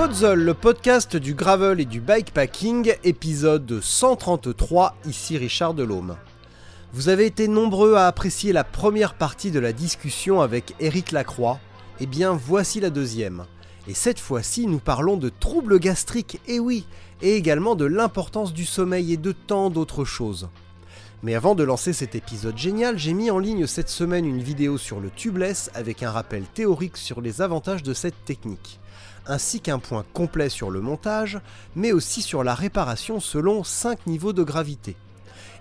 Podzol, le podcast du gravel et du bikepacking, épisode 133, ici Richard Delhomme. Vous avez été nombreux à apprécier la première partie de la discussion avec Éric Lacroix, eh bien voici la deuxième. Et cette fois-ci, nous parlons de troubles gastriques, et oui, et également de l'importance du sommeil et de tant d'autres choses. Mais avant de lancer cet épisode génial, j'ai mis en ligne cette semaine une vidéo sur le tubeless avec un rappel théorique sur les avantages de cette technique ainsi qu'un point complet sur le montage, mais aussi sur la réparation selon 5 niveaux de gravité.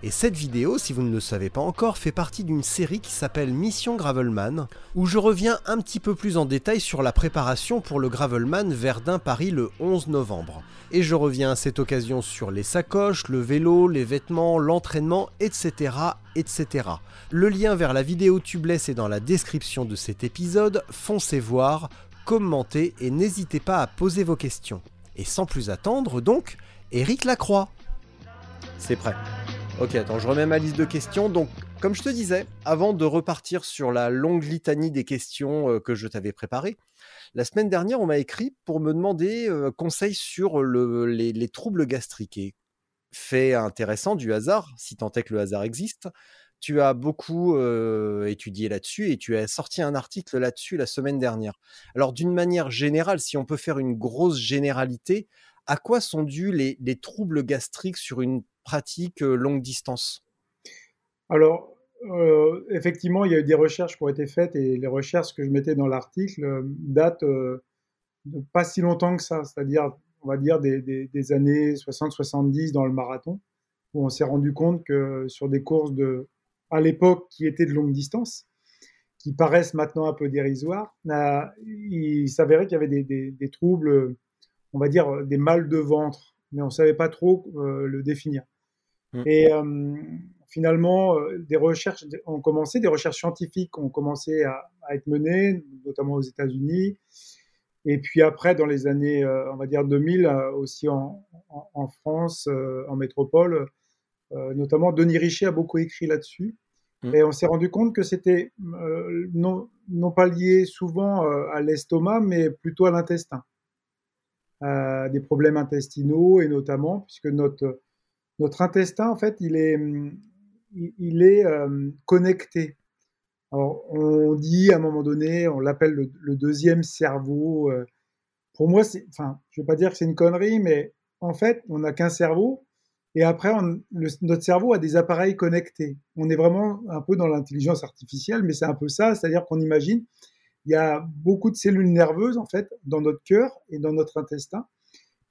Et cette vidéo, si vous ne le savez pas encore, fait partie d'une série qui s'appelle Mission Gravelman, où je reviens un petit peu plus en détail sur la préparation pour le Gravelman Verdun Paris le 11 novembre. Et je reviens à cette occasion sur les sacoches, le vélo, les vêtements, l'entraînement, etc., etc. Le lien vers la vidéo tubeless est dans la description de cet épisode, foncez voir, commentez et n'hésitez pas à poser vos questions. Et sans plus attendre, donc, Eric Lacroix. C'est prêt. Ok, attends, je remets ma liste de questions. Donc, comme je te disais, avant de repartir sur la longue litanie des questions euh, que je t'avais préparées, la semaine dernière, on m'a écrit pour me demander euh, conseils sur les, les, troubles gastriques. Fait intéressant du hasard, si tant est que le hasard existe, tu as beaucoup étudié là-dessus et tu as sorti un article là-dessus la semaine dernière. Alors d'une manière générale, si on peut faire une grosse généralité, à quoi sont dus les, troubles gastriques sur une pratique longue distance? Alors, effectivement, il y a eu des recherches qui ont été faites et les recherches que je mettais dans l'article datent de pas si longtemps que ça, c'est-à-dire, on va dire, des, des années 60-70 dans le marathon, où on s'est rendu compte que sur des courses de à l'époque qui étaient de longue distance, qui paraissent maintenant un peu dérisoires, euh, il s'avérait qu'il y avait des, troubles, on va dire des mal de ventre, mais on ne savait pas trop euh, le définir. Mmh. Et euh, finalement, des recherches ont commencé, des recherches scientifiques ont commencé à, être menées, notamment aux États-Unis. Et puis après, dans les années, on va dire 2000, aussi en, en France, en métropole, euh, notamment, Denis Richer a beaucoup écrit là-dessus. Mmh. Et on s'est rendu compte que c'était euh, non, non, pas lié souvent euh, à l'estomac, mais plutôt à l'intestin. des problèmes intestinaux et notamment, puisque notre, notre intestin, en fait, il est, il, est connecté. Alors, on dit à un moment donné, on l'appelle le, deuxième cerveau. pour moi, c'est, enfin, je ne vais pas dire que c'est une connerie, mais en fait, on n'a qu'un cerveau et après, notre cerveau a des appareils connectés. On est vraiment un peu dans l'intelligence artificielle, mais c'est un peu ça, c'est-à-dire qu'on imagine, il y a beaucoup de cellules nerveuses en fait dans notre cœur et dans notre intestin,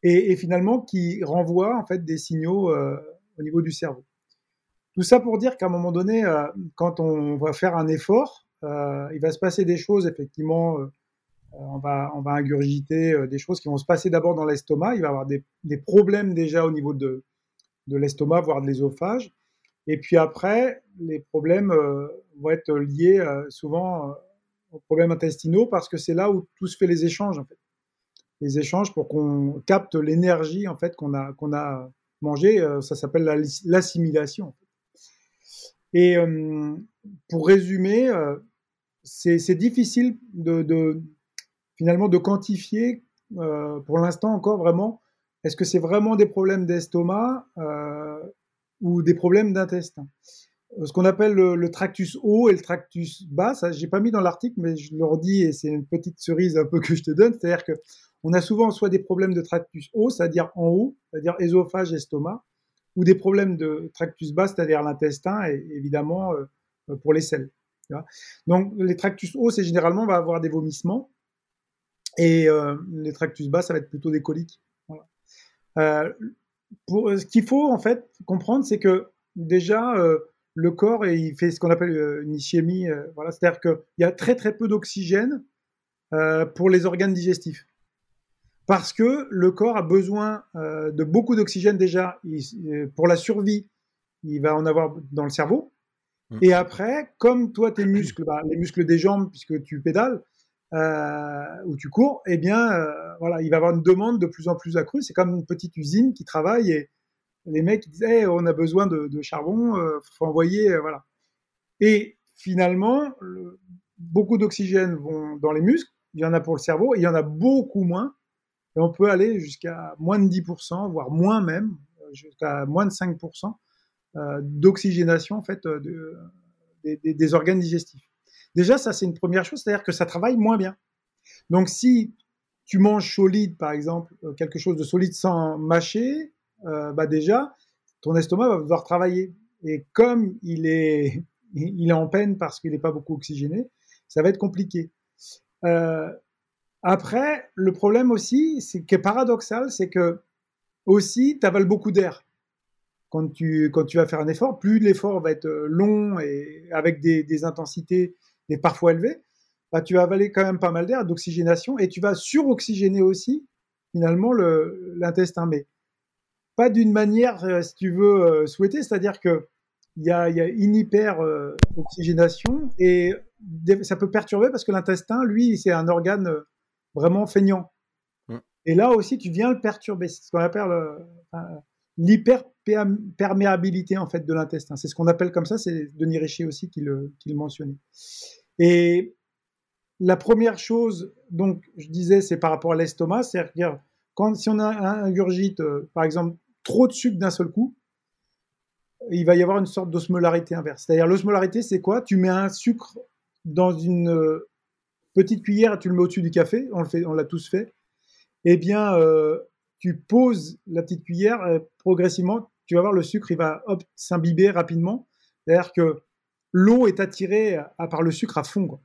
et, finalement qui renvoient en fait des signaux euh, au niveau du cerveau. Tout ça pour dire qu'à un moment donné, euh, quand on va faire un effort, euh, il va se passer des choses effectivement. on va, on va ingurgiter des choses qui vont se passer d'abord dans l'estomac. Il va y avoir des, des problèmes déjà au niveau de, de l'estomac, voire de l'ésophage. Et puis après, les problèmes euh, vont être liés euh, souvent euh, aux problèmes intestinaux parce que c'est là où tout se fait les échanges. Les échanges pour qu'on capte l'énergie en fait qu'on a qu'on a mangé, ça s'appelle l'assimilation. Et pour résumer, c'est difficile de, finalement de quantifier pour l'instant encore vraiment est-ce que c'est vraiment des problèmes d'estomac euh, ou des problèmes d'intestin? Euh, Ce qu'on appelle le, tractus haut et le tractus bas, ça j'ai pas mis dans l'article, mais je le redis et c'est une petite cerise un peu que je te donne, c'est-à-dire que on a souvent soit des problèmes de tractus haut, c'est-à-dire en haut, c'est-à-dire ésophage, estomac, ou des problèmes de tractus bas, c'est-à-dire l'intestin et évidemment euh, pour les selles. Donc les tractus hauts, c'est généralement on va avoir des vomissements et les tractus bas, ça va être plutôt des coliques. Euh, pour, ce qu'il faut en fait comprendre, c'est que déjà le corps il fait ce qu'on appelle une ischémie. voilà, c'est-à-dire qu'il y a très très peu d'oxygène pour les organes digestifs parce que le corps a besoin euh, de beaucoup d'oxygène déjà euh, pour la survie. Il va en avoir dans le cerveau. Mmh. Et après, comme toi, tes muscles, bah, les muscles des jambes, puisque tu pédales euh, ou tu cours, eh bien, voilà, il va avoir une demande de plus en plus accrue. C'est comme une petite usine qui travaille et les mecs disent on a besoin de, charbon, il faut envoyer, voilà. Et finalement, beaucoup d'oxygène vont dans les muscles, il y en a pour le cerveau, il y en a beaucoup moins et on peut aller jusqu'à moins de 10%, voire moins même, euh, jusqu'à moins de 5% euh, d'oxygénation en fait euh, des, organes digestifs. Déjà, ça c'est une première chose, c'est-à-dire que ça travaille moins bien. Donc si tu manges solide, par exemple, quelque chose de solide sans mâcher, bah déjà, ton estomac va devoir travailler. Et comme il est, il est en peine parce qu'il n'est pas beaucoup oxygéné, ça va être compliqué. Après, le problème aussi, c'est qui est paradoxal, c'est que aussi, tu avales beaucoup d'air. Quand tu, quand tu vas faire un effort, plus l'effort va être euh, long et avec des, intensités des parfois élevées, bah, tu vas avaler quand même pas mal d'air, d'oxygénation, et tu vas suroxygéner aussi, finalement, l'intestin. Mais pas d'une manière, euh, si tu veux, euh, souhaiter, c'est-à-dire que il y a, y a, une hyper-oxygénation et ça peut perturber parce que l'intestin, lui, c'est un organe vraiment feignant. Mm. Et là aussi, tu viens le perturber. C'est ce qu'on appelle euh, l'hyperperméabilité en fait de l'intestin. C'est ce qu'on appelle comme ça. C'est Denis Richer aussi qui le, qui le mentionnait. Et la première chose, donc, je disais, c'est par rapport à l'estomac, c'est-à-dire quand si on a ingurgite, euh, par exemple, trop de sucre d'un seul coup, il va y avoir une sorte d'osmolarité inverse. C'est-à-dire l'osmolarité, c'est quoi? Tu mets un sucre dans une euh, petite cuillère, tu le mets au-dessus du café, on le fait, on l'a tous fait. Eh bien, euh, tu poses la petite cuillère euh, progressivement, tu vas voir le sucre, il va s'imbiber rapidement. C'est-à-dire que l'eau est attirée par le sucre à fond,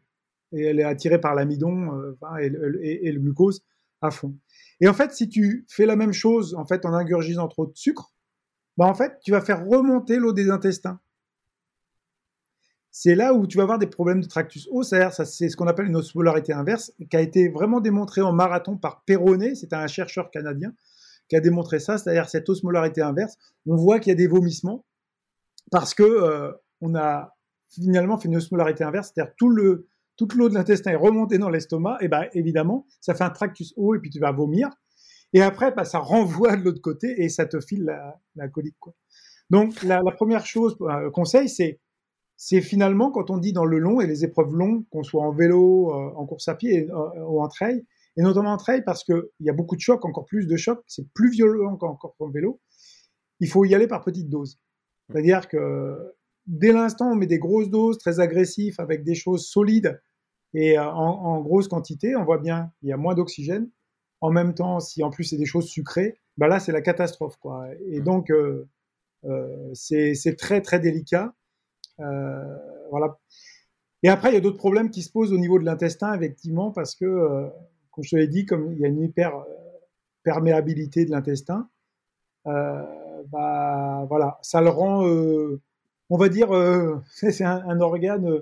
et elle est attirée par l'amidon euh, et, le glucose à fond. Et en fait, si tu fais la même chose en fait en ingurgisant trop de sucre, bah en fait, tu vas faire remonter l'eau des intestins. C'est là où tu vas avoir des problèmes de tractus cest c'est ce qu'on appelle une osmolarité inverse, qui a été vraiment démontré en marathon par Perronnet, c'est un chercheur canadien qui a démontré ça, c'est-à-dire cette osmolarité inverse. On voit qu'il y a des vomissements parce que euh, on a finalement fait une osmolarité inverse, c'est-à-dire tout le, toute l'eau de l'intestin est remontée dans l'estomac, et bien évidemment, ça fait un tractus haut et puis tu vas vomir. Et après, bah, ça renvoie de l'autre côté et ça te file la, colique. Quoi. Donc, la, première chose, euh, conseil, c'est c'est finalement quand on dit dans le long et les épreuves longues, qu'on soit en vélo, euh, en course à pied euh, ou en trail, et notamment en trail parce qu'il y a beaucoup de chocs, encore plus de chocs, c'est plus violent qu'encore en vélo, il faut y aller par petites doses. C'est-à-dire que dès l'instant où on met des grosses doses, très agressives, avec des choses solides et euh, en, grosse quantité, on voit bien qu'il y a moins d'oxygène. En même temps, si en plus c'est des choses sucrées, bah là c'est la catastrophe. Quoi. Et donc c'est très très délicat. Euh, voilà. Et après, il y a d'autres problèmes qui se posent au niveau de l'intestin, effectivement, parce que, euh, comme je te l'ai dit, comme il y a une hyper euh, perméabilité de l'intestin, bah voilà, ça le rend, on va dire, c'est un, organe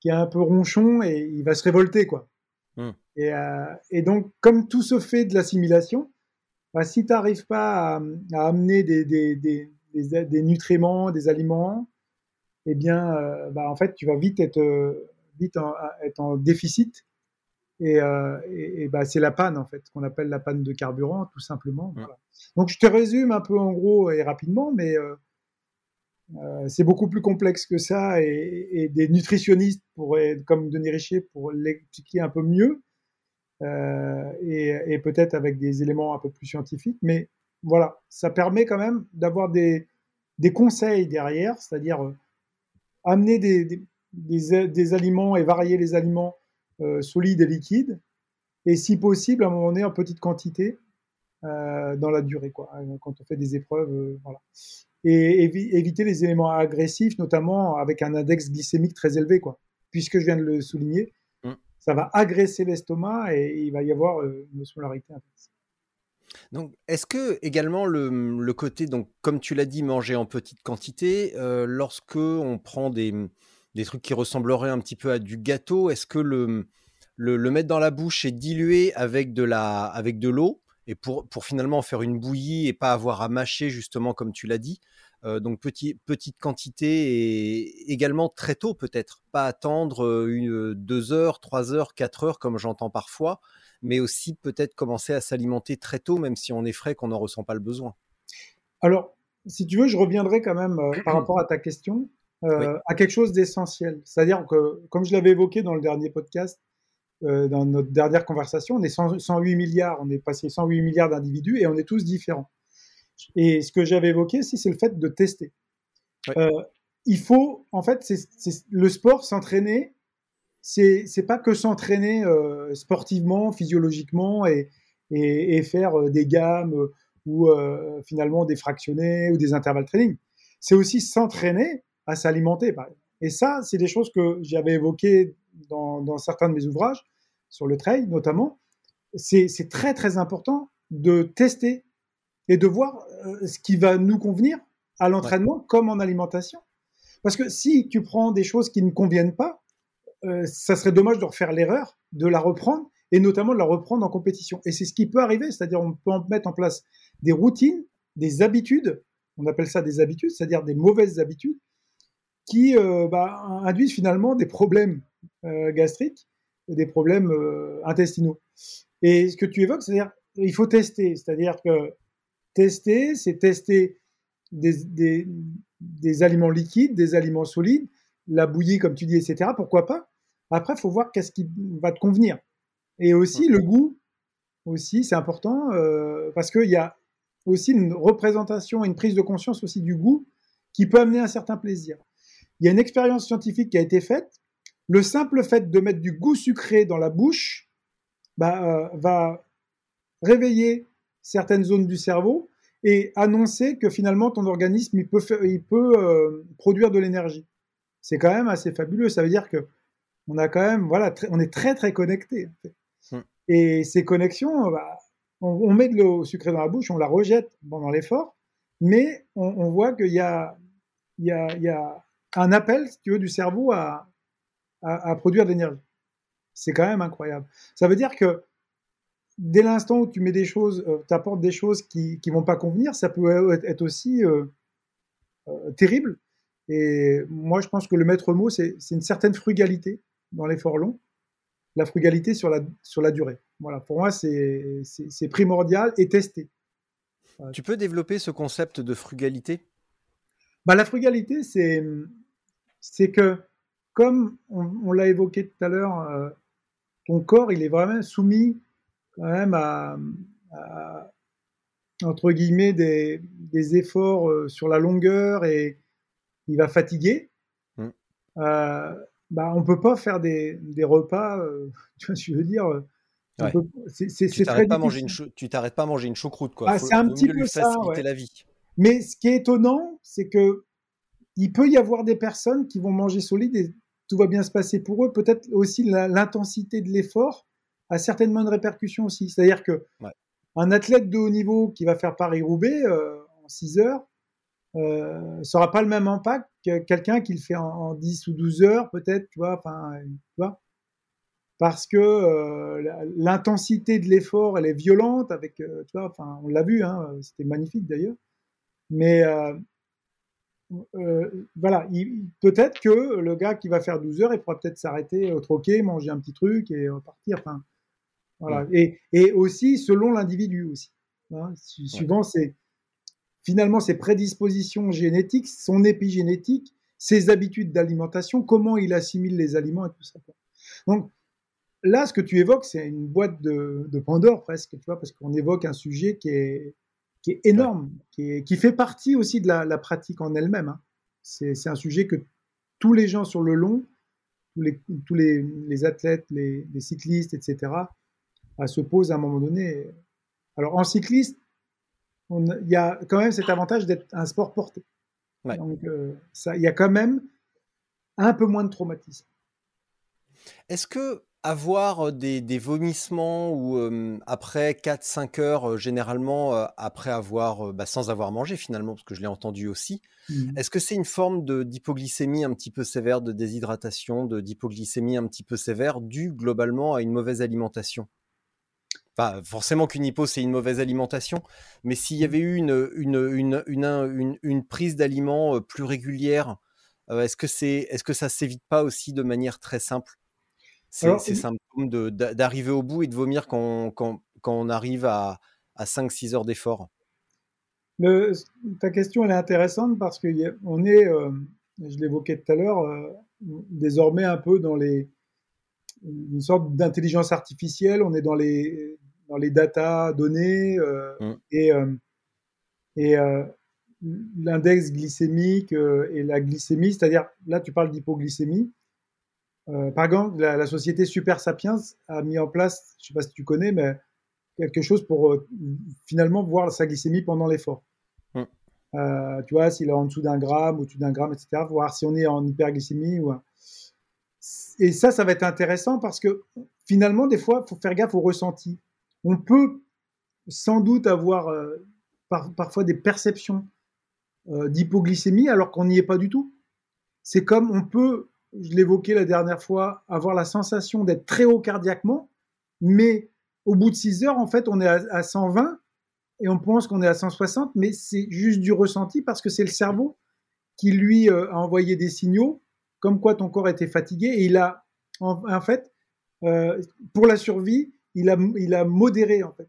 qui est un peu ronchon et il va se révolter, quoi. Hmm. Et, donc, comme tout se fait de l'assimilation, bah, si tu n'arrives pas à, amener des, des, des, des, nutriments, des aliments, eh bien, euh, bah, en fait, tu vas vite être, euh, vite en, être en déficit. Et, euh, bah, c'est la panne, en fait, qu'on appelle la panne de carburant, tout simplement. Donc, je te résume un peu en gros et rapidement, mais c'est beaucoup plus complexe que ça. Et, des nutritionnistes, pourraient, comme Denis Richer, pour l'expliquer un peu mieux. et, peut-être avec des éléments un peu plus scientifiques. Mais voilà, ça permet quand même d'avoir des, conseils derrière, c'est-à-dire amener des, des, aliments et varier les aliments euh, solides et liquides, et si possible, à un moment donné, en petite quantité euh, dans la durée, quoi, hein, quand on fait des épreuves. Euh, voilà. Et éviter les éléments agressifs, notamment avec un index glycémique très élevé. Quoi. puisque je viens de le souligner, mm. ça va agresser l'estomac et il va y avoir euh, une osmolarité intense. Donc, est-ce que également le, côté, donc, comme tu l'as dit, manger en petite quantité, euh, lorsque on prend des, des, trucs qui ressembleraient un petit peu à du gâteau, est-ce que le, le, mettre dans la bouche et diluer avec de la, avec de l'eau, et pour, pour finalement faire une bouillie et pas avoir à mâcher justement comme tu l'as dit, euh, donc petit, petite quantité et également très tôt peut-être, pas attendre euh, une, deux heures, trois heures, quatre heures comme j'entends parfois, mais aussi peut-être commencer à s'alimenter très tôt, même si on est frais, qu'on n'en ressent pas le besoin. Alors, si tu veux, je reviendrai quand même euh, par rapport à ta question à quelque chose d'essentiel. C'est-à-dire que, comme je l'avais évoqué dans le dernier podcast, dans notre dernière conversation, on est 108 milliards, on est passé 108 milliards d'individus et on est tous différents. Et ce que j'avais évoqué aussi, c'est le fait de tester. Euh, il faut, en fait, c'est le sport, s'entraîner, c'est pas que s'entraîner euh, sportivement, physiologiquement et, et, faire euh, des gammes ou finalement des fractionnés ou des intervalles training. C'est aussi s'entraîner à s'alimenter. Et ça, c'est des choses que j'avais évoquées dans, dans, certains de mes ouvrages, sur le trail notamment. C'est très très important de tester et de voir euh, ce qui va nous convenir à l'entraînement comme en alimentation. Parce que si tu prends des choses qui ne conviennent pas, euh, ça serait dommage de refaire l'erreur, de la reprendre et notamment de la reprendre en compétition. Et c'est ce qui peut arriver, c'est-à-dire on peut mettre en place des routines, des habitudes, on appelle ça des habitudes, c'est-à-dire des mauvaises habitudes, qui euh, bah, induisent finalement des problèmes gastriques, des problèmes intestinaux. Et ce que tu évoques, c'est-à-dire il faut tester, c'est-à-dire que Tester, c'est tester des, des, aliments liquides, des aliments solides, la bouillie, comme tu dis, etc. Pourquoi pas Après, il faut voir qu'est-ce qui va te convenir. Et aussi, le goût, aussi, c'est important, euh, parce qu'il y a aussi une représentation, une prise de conscience aussi du goût qui peut amener un certain plaisir. Il y a une expérience scientifique qui a été faite. Le simple fait de mettre du goût sucré dans la bouche bah, euh, va réveiller certaines zones du cerveau et annoncer que finalement ton organisme il peut, il peut euh, produire de l'énergie. C'est quand même assez fabuleux. Ça veut dire que on a quand même voilà, on est très très connecté. Hmm. Et ces connexions, bah, on, met de l'eau sucrée dans la bouche, on la rejette pendant l'effort, mais on, voit qu'il y a, il y, a, il y a un appel, si tu veux, du cerveau à, à, à produire de l'énergie. C'est quand même incroyable. Ça veut dire que dès l'instant où tu mets des choses, euh, tu apportes des choses qui ne vont pas convenir, ça peut être aussi euh, euh, terrible. Et moi, je pense que le maître mot, c'est une certaine frugalité dans l'effort long, la frugalité sur la, sur la durée. Voilà, pour moi, c'est primordial et testé. Tu peux développer ce concept de frugalité? Bah, La frugalité, c'est que, comme on, on l'a évoqué tout à l'heure, ton corps, il est vraiment soumis quand même à, entre guillemets des, des, efforts euh, sur la longueur et il va fatiguer. Mm. Euh, bah, on peut pas faire des, des repas, euh, tu vois ce que je veux dire. tu t'arrêtes pas, manger une tu t'arrêtes pas à manger une choucroute quoi. Ah, c'est un petit peu ça. la vie. Mais ce qui est étonnant, c'est que il peut y avoir des personnes qui vont manger solide et tout va bien se passer pour eux. Peut-être aussi l'intensité de l'effort a certainement une répercussion aussi. C'est-à-dire que un athlète de haut niveau qui va faire Paris-Roubaix euh, en 6 heures euh, sera pas le même impact que quelqu'un qui le fait en, 10 ou 12 heures, peut-être, tu vois, enfin, tu vois, parce que euh, l'intensité de l'effort, elle est violente avec, euh, tu vois, enfin, on l'a vu, hein, c'était magnifique d'ailleurs, mais voilà, peut-être que le gars qui va faire 12 heures, il pourra peut-être s'arrêter au troquet, manger un petit truc et repartir. Enfin, voilà. Et, et, aussi selon l'individu aussi. Hein, suivant ses, finalement ses prédispositions génétiques, son épigénétique, ses habitudes d'alimentation, comment il assimile les aliments et tout ça. Donc là, ce que tu évoques, c'est une boîte de, de, Pandore presque, tu vois, parce qu'on évoque un sujet qui est, qui est énorme, qui, est, qui, fait partie aussi de la, la pratique en elle-même. Hein. C'est un sujet que tous les gens sur le long, tous les, tous les, les athlètes, les, les, cyclistes, etc., se pose à un moment donné. Alors en cycliste, il y a quand même cet avantage d'être un sport porté. Donc euh, ça, il y a quand même un peu moins de traumatisme. Est-ce que avoir des, des vomissements ou après 4-5 heures, généralement après avoir, bah, sans avoir mangé finalement, parce que je l'ai entendu aussi, mmh. est-ce que c'est une forme de d'hypoglycémie un petit peu sévère, de déshydratation, de d'hypoglycémie un petit peu sévère, due globalement à une mauvaise alimentation? Enfin, forcément qu'une hypo, c'est une mauvaise alimentation, mais s'il y mmh. avait eu une, une, une, une prise d'aliments plus régulière, est-ce que, c'est, est-ce que ça s'évite pas aussi de manière très simple? C'est, c'est symptôme d'arriver au bout et de vomir quand, quand, quand on arrive à, à 5-6 heures d'effort Ta question elle est intéressante parce qu'on est, euh, je l'évoquais tout à l'heure, euh, désormais un peu dans les, une sorte d'intelligence artificielle, on est dans les, dans les data données euh, mmh. et, et l'index glycémique et la glycémie, c'est-à-dire là tu parles d'hypoglycémie, euh, par exemple, la, société Super Sapiens a mis en place, je ne sais pas si tu connais, mais quelque chose pour euh, finalement voir sa glycémie pendant l'effort. Hum. Euh, tu vois, s'il est en dessous d'un gramme, au-dessus d'un gramme, etc. Voir si on est en hyperglycémie. Ou... Et ça, ça va être intéressant parce que finalement, des fois, il faut faire gaffe au ressenti. On peut sans doute avoir parfois des perceptions d'hypoglycémie alors qu'on n'y est pas du tout. C'est comme on peut je l'évoquais la dernière fois, avoir la sensation d'être très haut cardiaquement, mais au bout de 6 heures, en fait, on est à, 120 et on pense qu'on est à 160, mais c'est juste du ressenti parce que c'est le cerveau qui, lui, euh, a envoyé des signaux comme quoi ton corps était fatigué et il a, en, fait, euh, pour la survie, il a, il a modéré, en fait,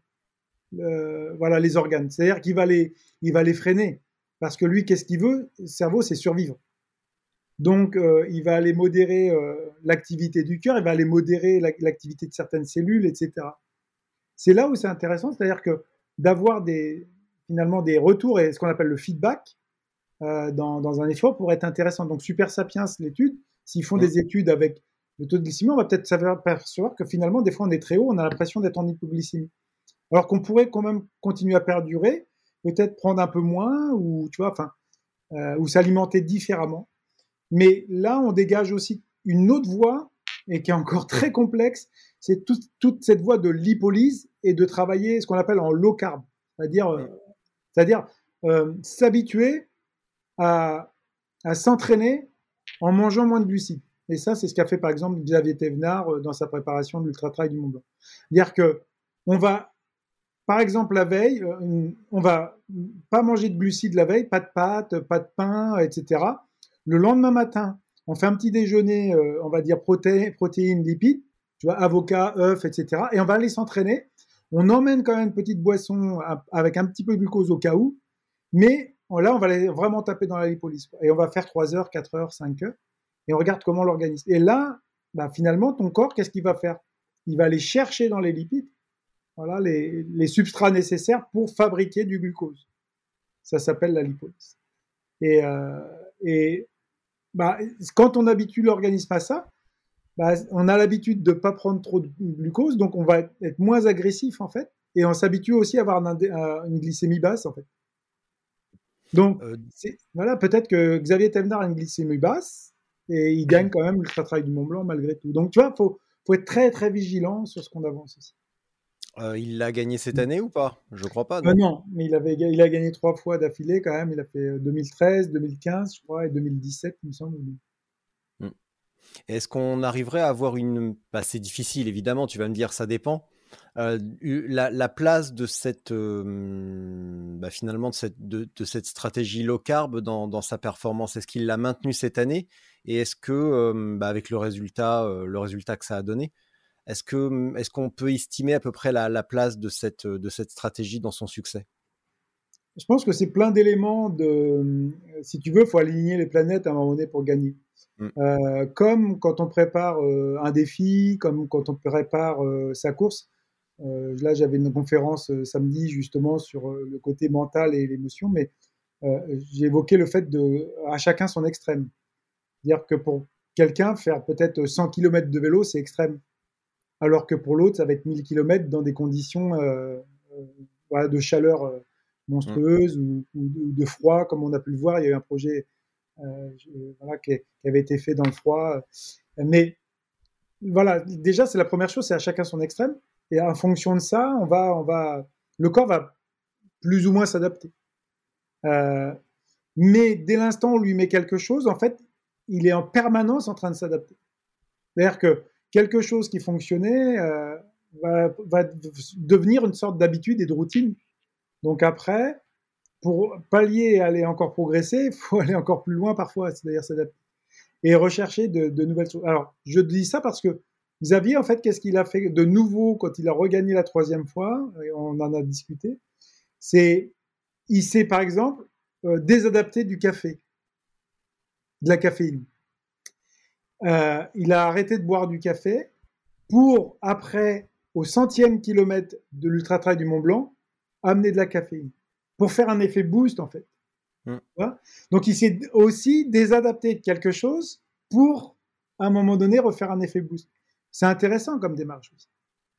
voilà, les organes. C'est-à-dire qu'il va les, il va les freiner parce que lui, qu'est-ce qu'il veut? Le cerveau, c'est survivre. Donc, euh, il va aller modérer euh, l'activité du cœur, il va aller modérer l'activité de certaines cellules, etc. C'est là où c'est intéressant, c'est-à-dire que d'avoir des, finalement des retours et ce qu'on appelle le feedback euh, dans, un effort pourrait être intéressant. Donc, Super Sapiens, l'étude, s'ils font des études avec le taux de glycémie, on va peut-être s'apercevoir que finalement, des fois, on est très haut, on a l'impression d'être en hypoglycémie. Alors qu'on pourrait quand même continuer à perdurer, peut-être prendre un peu moins, ou tu vois, enfin, ou s'alimenter différemment. Mais là, on dégage aussi une autre voie, et qui est encore très complexe, c'est toute cette voie de lipolyse et de travailler ce qu'on appelle en low carb, c'est-à-dire euh, c'est-à-dire euh, s'habituer à, s'entraîner en mangeant moins de glucides. Et ça, c'est ce qu'a fait par exemple Xavier Thévenard euh, dans sa préparation de l'Ultra Trail du Mont Blanc. Dire que on va, par exemple, la veille, on va pas manger de glucides la veille, pas de pâtes, pas de pain, etc. Le lendemain matin, on fait un petit déjeuner, euh, on va dire protéines, lipides, tu vois, avocat, œufs, etc. Et on va aller s'entraîner. On emmène quand même une petite boisson avec un petit peu de glucose au cas où, mais là, on va aller vraiment taper dans la lipolyse. Et on va faire 3 heures, 4 heures, 5 heures, et on regarde comment l'organisme. Et là, bah, finalement, ton corps, qu'est-ce qu'il va faire? Il va aller chercher dans les lipides voilà, les, substrats nécessaires pour fabriquer du glucose. Ça s'appelle la lipolyse. Et, euh, et bah, quand on habitue l'organisme à ça, bah, on a l'habitude de ne pas prendre trop de glucose, donc on va être moins agressif en fait, et on s'habitue aussi à avoir une glycémie basse en fait. Donc euh, voilà, peut-être que Xavier Thévenard a une glycémie basse et il gagne quand même le travail du Mont Blanc malgré tout. Donc tu vois, faut faut être très très vigilant sur ce qu'on avance aussi. Euh, il l'a gagné cette année ou pas? Je crois pas. Non, non mais il, avait, il a gagné trois fois d'affilée quand même. Il a fait 2013, euh, 2015, je crois, et 2017, il me semble. Hmm. Est-ce qu'on arriverait à avoir une. Bah, c'est difficile, évidemment, tu vas me dire, ça dépend. Euh, la, place de cette. bah, finalement, de cette, de, cette, stratégie low carb dans, dans sa performance, est-ce qu'il l'a maintenue cette année? Et est-ce que, bah, avec le résultat, le résultat que ça a donné, est-ce que mmh, est-ce qu'on peut estimer à peu près la, place de cette, de cette stratégie dans son succès? Je pense que c'est plein d'éléments de. Mmh, si tu veux, il faut aligner les planètes à un moment donné pour gagner. Mmh. Euh, comme quand on prépare euh, un défi, comme quand on prépare euh, sa course. là, j'avais une conférence samedi justement sur le côté mental et l'émotion, mais j'ai évoqué le fait de à chacun son extrême. Dire que pour quelqu'un, faire peut-être 100 km de vélo, c'est extrême alors que pour l'autre, ça va être 1000 km dans des conditions euh, euh, de chaleur euh, monstrueuse ou, de froid, comme on a pu le voir. Il y a eu un projet qui, avait été fait dans le froid. Mais voilà, déjà, c'est la première chose, c'est à chacun son extrême. Et en fonction de ça, on va, on va, le corps va plus ou moins s'adapter. Euh, mais dès l'instant où on lui met quelque chose, en fait, il est en permanence en train de s'adapter. C'est-à-dire que quelque chose qui fonctionnait euh, va, devenir une sorte d'habitude et de routine. Donc après, pour pallier et aller encore progresser, il faut aller encore plus loin parfois, c'est-à-dire s'adapter et rechercher de, nouvelles choses. Alors, je dis ça parce que Xavier, en fait, qu'est-ce qu'il a fait de nouveau quand il a regagné la troisième fois On en a discuté. C'est, il s'est par exemple euh, désadapté du café, de la caféine. Euh, il a arrêté de boire du café pour, après, au centième kilomètre de l'ultra-trail du Mont Blanc, amener de la caféine. Pour faire un effet boost, en fait. Mm. Donc il s'est aussi désadapté de quelque chose pour, à un moment donné, refaire un effet boost. C'est intéressant comme démarche aussi.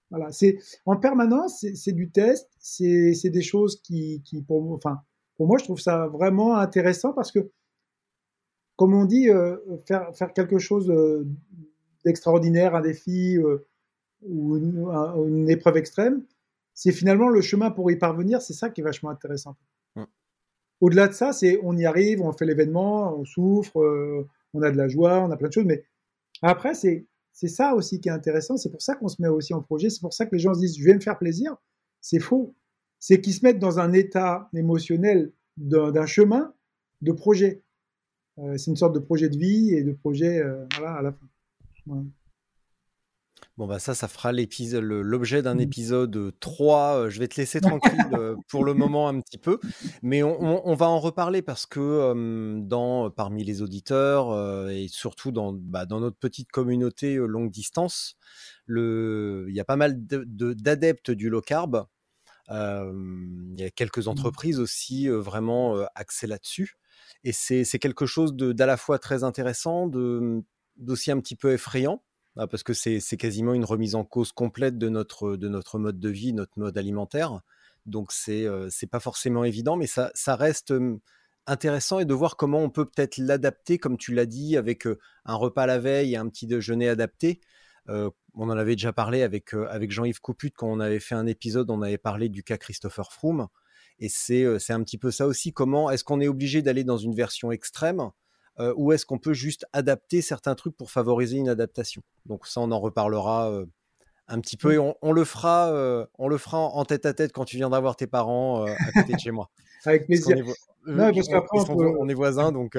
Voilà, c'est en permanence, c'est du test, c'est des choses qui, qui, pour, enfin, pour moi, je trouve ça vraiment intéressant parce que, comme on dit, euh, faire, faire quelque chose euh, d'extraordinaire, un défi euh, ou une, une, épreuve extrême, c'est finalement le chemin pour y parvenir, c'est ça qui est vachement intéressant. Au-delà de ça, c'est on y arrive, on fait l'événement, on souffre, on a de la joie, on a plein de choses. Mais après, c'est c'est ça aussi qui est intéressant. C'est pour ça qu'on se met aussi en projet. C'est pour ça que les gens se disent je vais me faire plaisir. C'est faux. C'est qu'ils se mettent dans un état émotionnel d'un chemin de projet. Euh, c'est une sorte de projet de vie et de projet euh, voilà, à la fin. Bon, bah ça, ça fera l'épisode, l'objet d'un mmh. épisode 3. Je vais te laisser tranquille pour le moment un petit peu. Mais on, va en reparler parce que dans, parmi les auditeurs et surtout dans, bah, dans notre petite communauté longue distance, le, il y a pas mal d'adeptes du low carb. il y a quelques mmh. entreprises aussi vraiment axées là-dessus. Et c'est quelque chose d'à la fois très intéressant, d'aussi un petit peu effrayant ah, parce que c'est quasiment une remise en cause complète de notre, de notre mode de vie, notre mode alimentaire. Donc c'est euh, c'est pas forcément évident, mais ça, ça reste intéressant et de voir comment on peut peut-être l'adapter, comme tu l'as dit, avec un repas la veille et un petit déjeuner adapté. on en avait déjà parlé avec, avec Jean-Yves Couput quand on avait fait un épisode, on avait parlé du cas Christopher Froome. Et c'est un petit peu ça aussi. Comment est-ce qu'on est obligé d'aller dans une version extrême euh, ou est-ce qu'on peut juste adapter certains trucs pour favoriser une adaptation? Donc ça, on en reparlera euh, un petit peu et on, le fera, euh, on le fera en tête à tête quand tu viendras voir tes parents à côté de chez moi. Avec plaisir. Non, parce qu'après, on, est voisins, donc.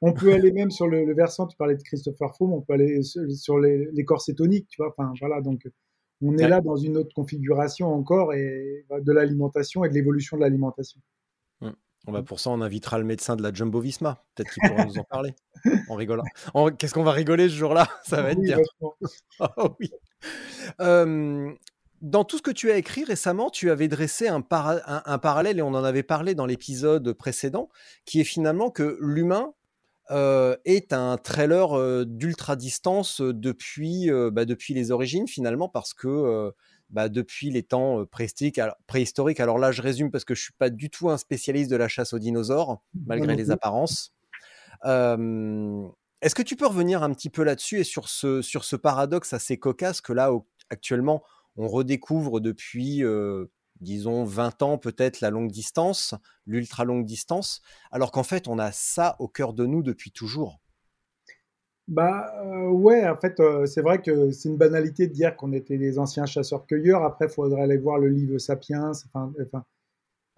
on peut aller même sur le, versant. Tu parlais de Christopher Froome, on peut aller sur, les, les, corps cétoniques, tu vois. Enfin, voilà, donc on est là dans une autre configuration encore et de l'alimentation et de l'évolution de l'alimentation. On va mmh. pour ça, on invitera le médecin de la Jumbo Visma. Peut-être qu'il pourra nous en parler. En rigolant. Qu'est-ce qu'on va rigoler ce jour-là? Ça va être bien. oh, oui. dans tout ce que tu as écrit récemment, tu avais dressé un, un, parallèle, et on en avait parlé dans l'épisode précédent, qui est finalement que l'humain euh, est un trailer euh, d'ultra distance depuis, euh, bah, depuis les origines, finalement, parce que bah, depuis les temps préhistoriques. Alors, là, je résume parce que je suis pas du tout un spécialiste de la chasse aux dinosaures, malgré les apparences. Est-ce que tu peux revenir un petit peu là-dessus et sur ce, sur ce paradoxe assez cocasse que là, actuellement, on redécouvre depuis, disons, 20 ans peut-être la longue distance, l'ultra longue distance, alors qu'en fait, on a ça au cœur de nous depuis toujours bah euh, ouais, en fait, euh, c'est vrai que c'est une banalité de dire qu'on était des anciens chasseurs-cueilleurs. Après, il faudrait aller voir le livre Sapiens. Enfin, enfin,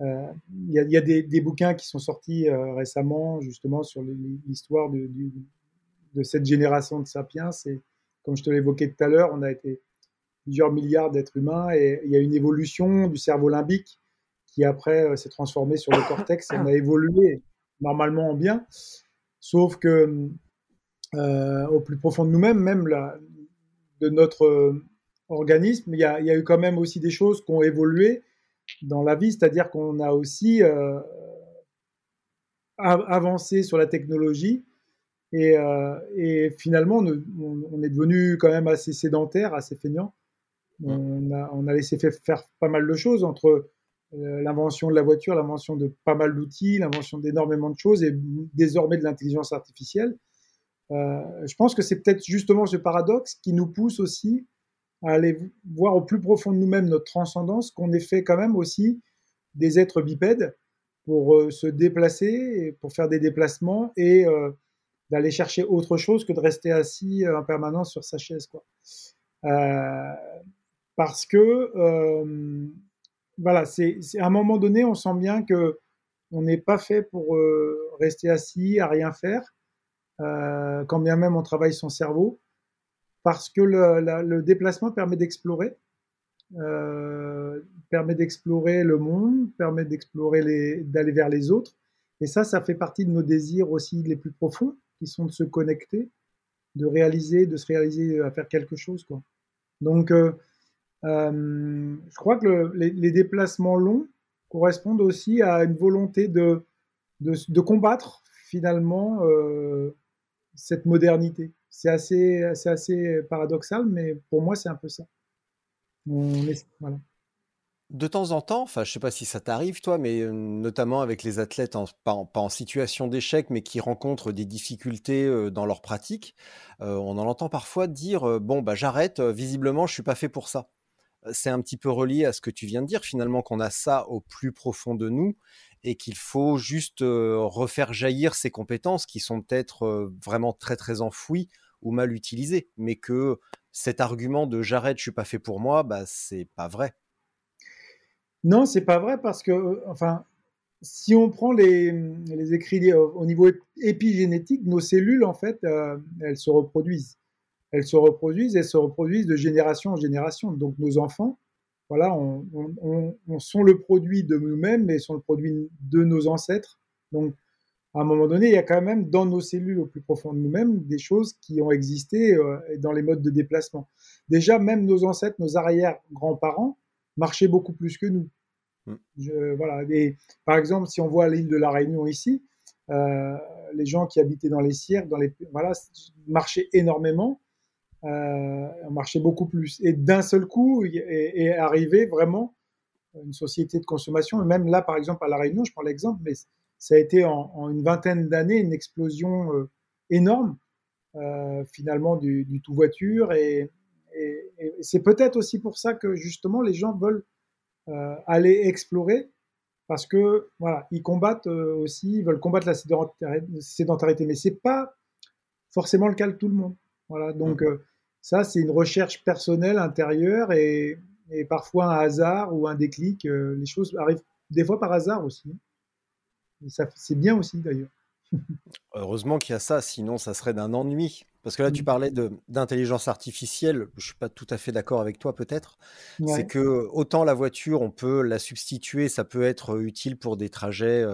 euh, il y a, des, bouquins qui sont sortis récemment, justement, sur l'histoire de, de, cette génération de Sapiens. Et comme je te l'évoquais tout à l'heure, on a été plusieurs milliards d'êtres humains et il y a une évolution du cerveau limbique qui après s'est transformé sur le cortex on a évolué normalement en bien. Sauf que euh, au plus profond de nous-mêmes, même la, de notre euh, organisme, il y, a, eu quand même aussi des choses qui ont évolué dans la vie, c'est-à-dire qu'on a aussi euh, avancé sur la technologie et, euh, et finalement on, on, est devenu quand même assez sédentaire, assez feignant. On a, laissé faire pas mal de choses entre l'invention de la voiture, l'invention de pas mal d'outils, l'invention d'énormément de choses et désormais de l'intelligence artificielle je pense que c'est peut-être justement ce paradoxe qui nous pousse aussi à aller voir au plus profond de nous-mêmes notre transcendance, qu'on est fait quand même aussi des êtres bipèdes pour euh, se déplacer, pour faire des déplacements et euh, d'aller chercher autre chose que de rester assis euh, en permanence sur sa chaise. Quoi. Parce que, voilà, c'est à un moment donné, on sent bien que on n'est pas fait pour rester assis à rien faire, quand bien même on travaille son cerveau parce que le, déplacement permet d'explorer, euh, permet d'explorer le monde, permet d'explorer d'aller vers les autres. Et ça, ça fait partie de nos désirs aussi les plus profonds, qui sont de se connecter, de réaliser, de se réaliser à faire quelque chose. Quoi. Donc, euh, euh, je crois que les, déplacements longs correspondent aussi à une volonté de, de, combattre finalement cette modernité c'est assez, assez paradoxal, mais pour moi, c'est un peu ça. De temps en temps, enfin, je sais pas si ça t'arrive, toi, mais euh, notamment avec les athlètes, pas, en, situation d'échec, mais qui rencontrent des difficultés euh, dans leur pratique, euh, on en entend parfois dire Bon, bah, j'arrête, visiblement, je suis pas fait pour ça. C'est un petit peu relié à ce que tu viens de dire, finalement, qu'on a ça au plus profond de nous et qu'il faut juste refaire jaillir ces compétences qui sont peut-être vraiment très, très enfouies ou mal utilisé, mais que cet argument de j'arrête, je suis pas fait pour moi, bah c'est pas vrai. Non, c'est pas vrai parce que, euh, enfin, si on prend les, écrits au niveau épigénétique, nos cellules, en fait, euh, elles se reproduisent. Elles se reproduisent, elles se reproduisent de génération en génération. Donc nos enfants, voilà, on, on sont le produit de nous-mêmes, mais sont le produit de nos ancêtres. Donc à un moment donné, il y a quand même dans nos cellules au plus profond de nous-mêmes des choses qui ont existé euh, dans les modes de déplacement. Déjà, même nos ancêtres, nos arrière-grands-parents marchaient beaucoup plus que nous. Mm. voilà. par exemple, si on voit l'île de la Réunion ici, euh, les gens qui habitaient dans les cirques, dans les, voilà, marchaient énormément, euh, marchaient beaucoup plus. Et d'un seul coup, est, est arrivé vraiment une société de consommation. Et même là, par exemple, à la Réunion, je prends l'exemple, mais ça a été en, une vingtaine d'années une explosion euh, énorme euh, finalement du, tout voiture et, c'est peut-être aussi pour ça que justement les gens veulent aller explorer parce que voilà ils combattent aussi ils veulent combattre la sédentarité mais c'est pas forcément le cas de tout le monde voilà donc mmh. Ça c'est une recherche personnelle intérieure et, et, parfois un hasard ou un déclic les choses arrivent des fois par hasard aussi c'est bien aussi d'ailleurs. Heureusement qu'il y a ça, sinon ça serait d'un ennui. Parce que là, tu mmh. parlais d'intelligence artificielle, je suis pas tout à fait d'accord avec toi peut-être. C'est que autant la voiture, on peut la substituer, ça peut être utile pour des trajets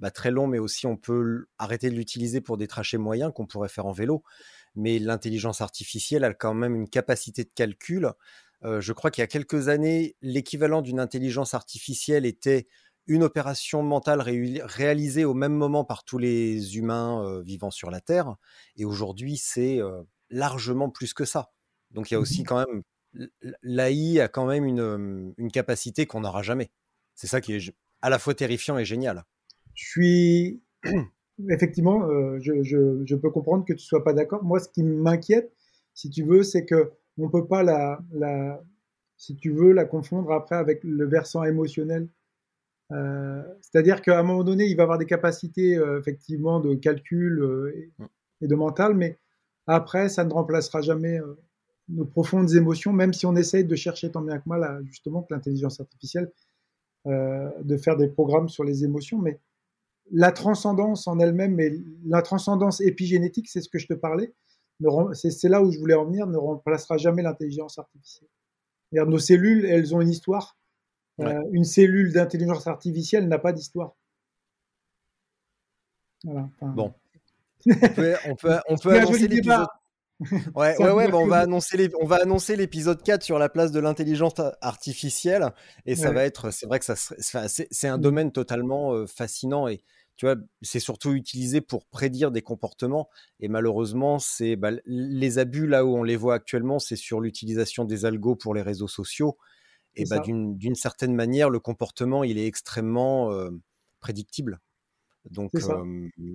bah, très longs, mais aussi on peut arrêter de l'utiliser pour des trajets moyens qu'on pourrait faire en vélo. Mais l'intelligence artificielle a quand même une capacité de calcul. je crois qu'il y a quelques années, l'équivalent d'une intelligence artificielle était une opération mentale réalisée au même moment par tous les humains vivant sur la Terre. Et aujourd'hui, c'est largement plus que ça. Donc il y a aussi mmh quand même l'AI a quand même une, une capacité qu'on n'aura jamais. C'est ça qui est à la fois terrifiant et génial. Je suis effectivement, je, je, peux comprendre que tu sois pas d'accord. Moi, ce qui m'inquiète, si tu veux, c'est que on peut pas la, si tu veux, la confondre après avec le versant émotionnel euh, c'est-à-dire qu'à un moment donné, il va avoir des capacités euh, effectivement de calcul euh, et, de mental, mais après, ça ne remplacera jamais nos profondes émotions, même si on essaye de chercher tant bien que mal, justement, que l'intelligence artificielle, de faire des programmes sur les émotions, mais la transcendance en elle-même, mais la transcendance épigénétique, c'est ce que je te parlais, c'est là où je voulais en venir, ne remplacera jamais l'intelligence artificielle. Nos cellules, elles ont une histoire euh, une cellule d'intelligence artificielle n'a pas d'histoire. bon. On peut, on peut, annoncer l'épisode. Ouais, ouais, ouais, on, va annoncer on va annoncer l'épisode 4 sur la place de l'intelligence artificielle. Et ça va être, c'est vrai que ça c'est un mm. domaine totalement euh, fascinant. Et tu vois, c'est surtout utilisé pour prédire des comportements. Et malheureusement, c'est bah, les abus là où on les voit actuellement, c'est sur l'utilisation des algos pour les réseaux sociaux et bah, d'une certaine manière, le comportement, il est extrêmement prédictible. Donc,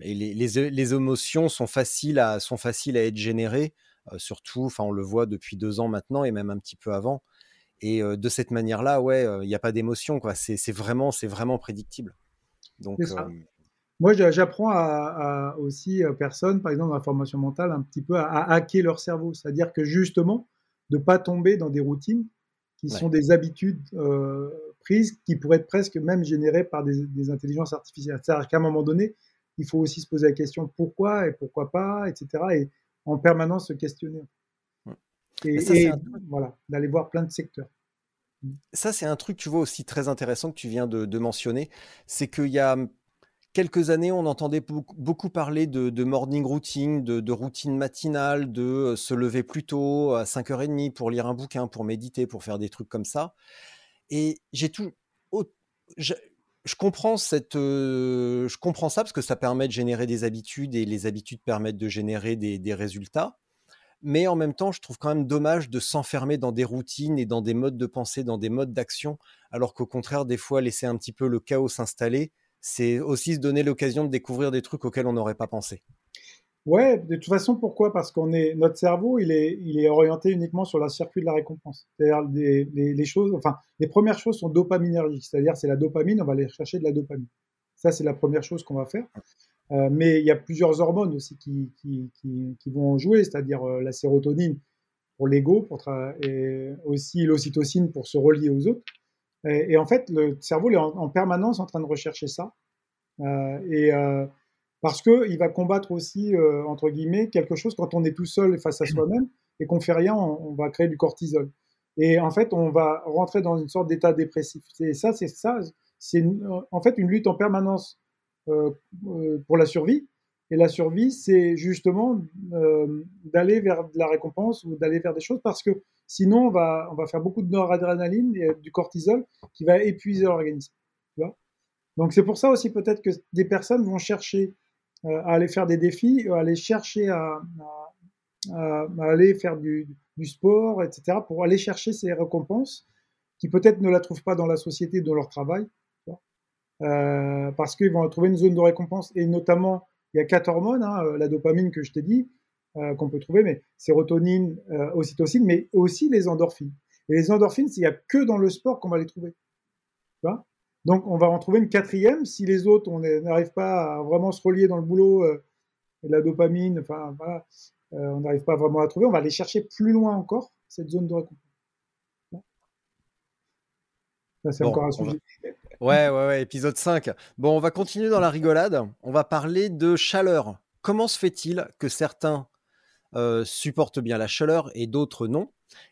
et les, les, émotions sont faciles à, sont faciles à être générées, surtout, enfin, on le voit depuis deux ans maintenant et même un petit peu avant. Et de cette manière-là, ouais, il n'y a pas d'émotion, quoi. C'est vraiment, c'est vraiment prédictible. Donc, moi, j'apprends à, aussi aux personnes, par exemple dans la formation mentale, un petit peu à, hacker leur cerveau, c'est-à-dire que justement, de pas tomber dans des routines qui sont des habitudes prises qui pourraient être presque même générées par des, intelligences artificielles. C'est-à-dire qu'à un moment donné, il faut aussi se poser la question pourquoi et pourquoi pas, etc. Et en permanence se questionner. Et, voilà, d'aller voir plein de secteurs. Ça, c'est un truc, tu vois, aussi très intéressant que tu viens de, mentionner. C'est qu'il y a quelques années, on entendait beaucoup, parler de, morning routine, de, de, routine matinale, de se lever plus tôt à 5h30 pour lire un bouquin, pour méditer, pour faire des trucs comme ça. Et j'ai tout. Je, comprends cette, je comprends ça parce que ça permet de générer des habitudes et les habitudes permettent de générer des, résultats. Mais en même temps, je trouve quand même dommage de s'enfermer dans des routines et dans des modes de pensée, dans des modes d'action, alors qu'au contraire, des fois, laisser un petit peu le chaos s'installer, c'est aussi se donner l'occasion de découvrir des trucs auxquels on n'aurait pas pensé. Ouais, de toute façon, pourquoi? Parce qu'on est notre cerveau, il est, il est orienté uniquement sur la circuit de la récompense. C'est-à-dire les, les, choses, enfin, les premières choses sont dopaminergiques, c'est-à-dire c'est la dopamine, on va aller chercher de la dopamine. Ça, c'est la première chose qu'on va faire. Euh, mais il y a plusieurs hormones aussi qui, qui, qui, vont jouer, c'est-à-dire euh, la sérotonine pour l'ego, pour et aussi l'ocytocine pour se relier aux autres. Et, en fait, le cerveau est en, permanence en train de rechercher ça. Euh, et euh, parce qu'il va combattre aussi, euh, entre guillemets, quelque chose quand on est tout seul face à soi-même et qu'on fait rien, on, va créer du cortisol. Et en fait, on va rentrer dans une sorte d'état dépressif. Et ça, c'est ça, c'est en fait une lutte en permanence euh, euh, pour la survie. Et la survie, c'est justement euh, d'aller vers de la récompense ou d'aller vers des choses parce que sinon, on va, on va faire beaucoup de noradrénaline et du cortisol qui va épuiser l'organisme. Donc, c'est pour ça aussi peut-être que des personnes vont chercher à aller faire des défis, à aller chercher à, aller faire du, sport, etc., pour aller chercher ces récompenses qui peut-être ne la trouvent pas dans la société, dans leur travail, euh, parce qu'ils vont trouver une zone de récompense. Et notamment, il y a quatre hormones, hein, euh, la dopamine que je t'ai dit, qu'on peut trouver, mais sérotonine, ocytocine, mais aussi les endorphines. Et les endorphines, il n'y a que dans le sport qu'on va les trouver. Tu vois? Donc, on va en trouver une quatrième. Si les autres, on n'arrive pas à vraiment se relier dans le boulot, euh, et la dopamine, enfin, voilà, euh, on n'arrive pas vraiment à la trouver, on va aller chercher plus loin encore, cette zone de récompense. c'est encore un sujet. Ouais, ouais, ouais, épisode 5. Bon, on va continuer dans la rigolade. On va parler de chaleur. Comment se fait-il que certains euh, supportent bien la chaleur et d'autres non?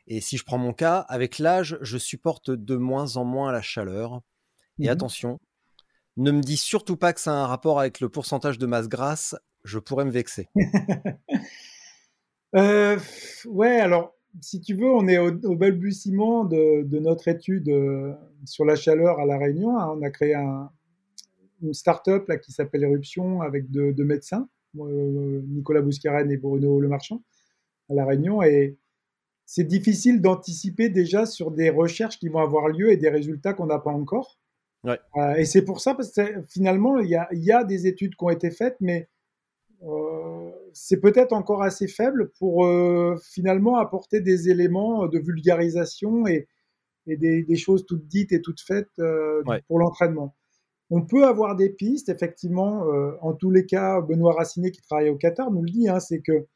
Et si je prends mon cas, avec l'âge, je supporte de moins en moins la chaleur. Et mmh attention, ne me dis surtout pas que ça a un rapport avec le pourcentage de masse grasse, je pourrais me vexer. euh, ouais, alors, si tu veux, on est au, balbutiement de, notre étude euh, sur la chaleur à La Réunion. Hein. On a créé une start-up là, qui s'appelle Éruption avec deux, médecins, euh, Nicolas Bouscarène et Bruno Lemarchand, à La Réunion. Et c'est difficile d'anticiper déjà sur des recherches qui vont avoir lieu et des résultats qu'on n'a pas encore. Euh, et c'est pour ça, parce que finalement, il y a, y a, des études qui ont été faites, mais euh, c'est peut-être encore assez faible pour euh, finalement apporter des éléments de vulgarisation et, et des, des, choses toutes dites et toutes faites pour l'entraînement. On peut avoir des pistes, effectivement. en tous les cas, Benoît Racinet, qui travaille au Qatar, nous le dit, hein, c'est que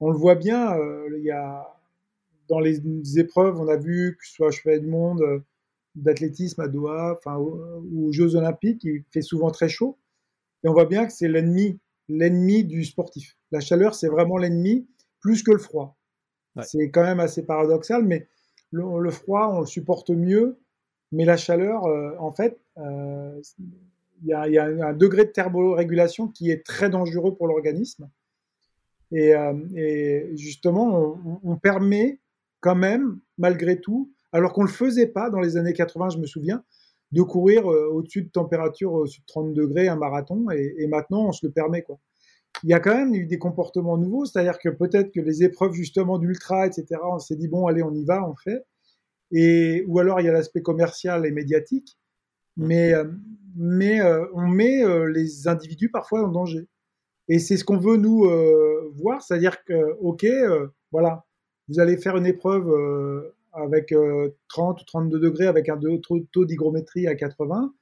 on le voit bien. il y a dans les épreuves, on a vu que ce soit cheval du monde d'athlétisme à Doha, enfin, aux, Jeux Olympiques, il fait souvent très chaud. Et on voit bien que c'est l'ennemi, l'ennemi du sportif. La chaleur, c'est vraiment l'ennemi, plus que le froid. C'est quand même assez paradoxal, mais le, froid, on le supporte mieux, mais la chaleur, euh, en fait, euh, il y, a un degré de thermorégulation qui est très dangereux pour l'organisme. Et, euh, justement, on, permet quand même, malgré tout, alors qu'on ne le faisait pas dans les années 80, je me souviens, de courir euh, au-dessus de température, au-dessus de 30 degrés un marathon, et, maintenant on se le permet. Il y a quand même eu des comportements nouveaux, c'est-à-dire que peut-être que les épreuves justement d'ultra, etc., on s'est dit, bon, allez, on y va, on fait. Et, ou alors il y a l'aspect commercial et médiatique. mais, mais on met les individus parfois en danger. Et c'est ce qu'on veut nous voir, c'est-à-dire que, ok, voilà, vous allez faire une épreuve avec 30 ou 32 degrés, avec un taux d'hygrométrie à 80,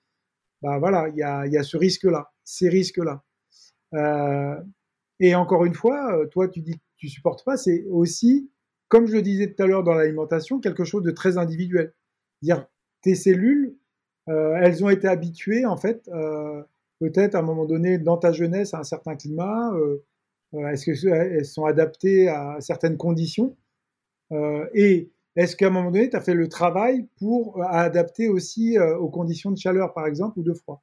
bah voilà, il y a, y a, ce risque-là, ces risques-là. Euh, et encore une fois, euh, toi, tu dis que tu supportes pas, c'est aussi, comme je le disais tout à l'heure dans l'alimentation, quelque chose de très individuel. Dire tes cellules, euh, elles ont été habituées, en fait, euh, peut-être à un moment donné dans ta jeunesse à un certain climat. Euh, euh, est-ce qu'elles sont adaptées à certaines conditions Et est-ce qu'à un moment donné, tu as fait le travail pour euh, adapter aussi euh, aux conditions de chaleur, par exemple, ou de froid?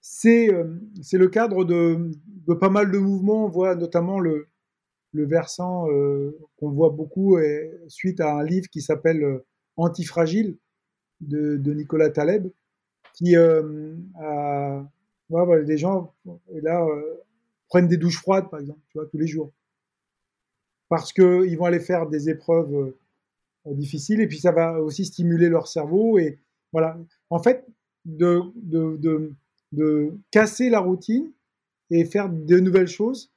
C'est euh, le cadre de, pas mal de mouvements. On voit notamment le, versant qu'on voit beaucoup suite à un livre qui s'appelle Antifragile de, Nicolas Taleb, qui a, voilà, des gens là, prennent des douches froides, par exemple, tu vois, tous les jours. Parce qu'ils vont aller faire des épreuves euh, difficile et puis ça va aussi stimuler leur cerveau et voilà. En fait, de, de, de, casser la routine et faire de nouvelles choses